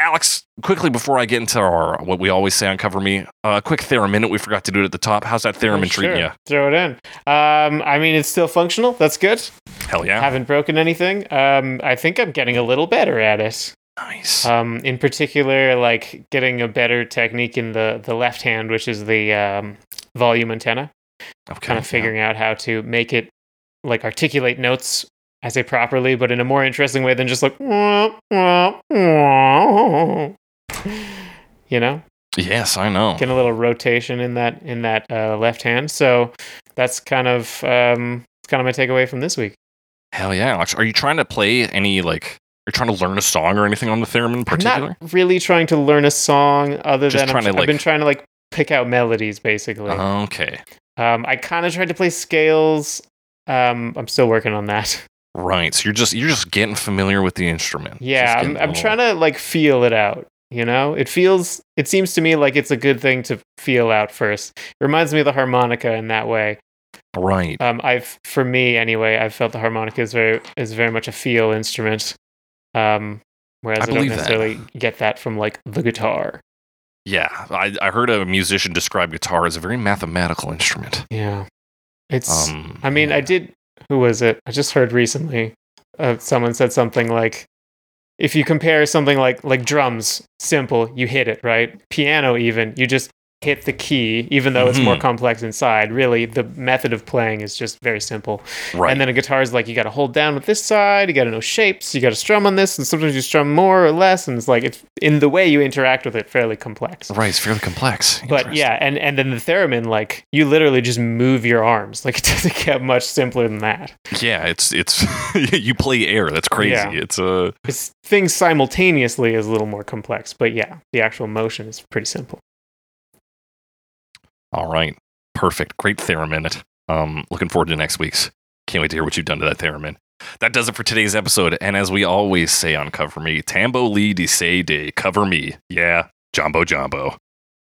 Alex, quickly before I get into our what we always say on Cover Me, a uh, quick theremin minute. We forgot to do it at the top. How's that theremin Oh, treating sure. you? Throw it in. Um, I mean, it's still functional. That's good. Hell yeah. Haven't broken anything. Um, I think I'm getting a little better at it. nice. Um, in particular, like getting a better technique in the the left hand, which is the um, volume antenna. okay. Kind of figuring out how to make it like articulate notes. I say properly, but in a more interesting way than just like, wah, wah, wah. you know, Yes, I know. getting a little rotation in that in that uh, left hand. So that's kind of um, it's kind of my takeaway from this week. Hell yeah, Alex. Are you trying to play any like? Are you trying to learn a song or anything on the theremin in I'm particular? not really trying to learn a song other Just than I'm, trying to, I've been trying to like pick out melodies basically. Okay. Um, I kind of tried to play scales. Um, I'm still working on that. Right. So you're just you're just getting familiar with the instrument. Yeah, I'm, I'm trying to like feel it out. You know, it feels. It seems to me like it's a good thing to feel out first. It reminds me of the harmonica in that way. Right. Um, I've, for me anyway, I've felt the harmonica is very is very much a feel instrument. Um, whereas I I, don't believe that. necessarily get that from like the guitar. Yeah. I, I heard a musician describe guitar as a very mathematical instrument. Yeah, it's. Um. I mean, yeah. I did. Who was it? I just heard recently. Uh, someone said something like, "If you compare something like like drums, simple, you hit it right. Piano, even you just hit the key, even though it's more Mhm. complex inside. Really, the method of playing is just very simple. Right. And then a guitar is like you got to hold down with this side, you got to know shapes, you got to strum on this, and sometimes you strum more or less, and it's like it's in the way you interact with it, fairly complex. right. It's fairly complex. But yeah, and and then the theremin, like you literally just move your arms. [LAUGHS] Like it doesn't get much simpler than that. Yeah. It's it's [LAUGHS] you play air. That's crazy. Yeah. It's uh It's things simultaneously is a little more complex, but yeah, the actual motion is pretty simple. All right. Perfect. Great theremin. Um. Looking forward to next week's. Can't wait to hear what you've done to that theremin. That does it for today's episode. And as we always say on Cover Me, Tambo Lee de say de cover me. Yeah, Jumbo Jumbo.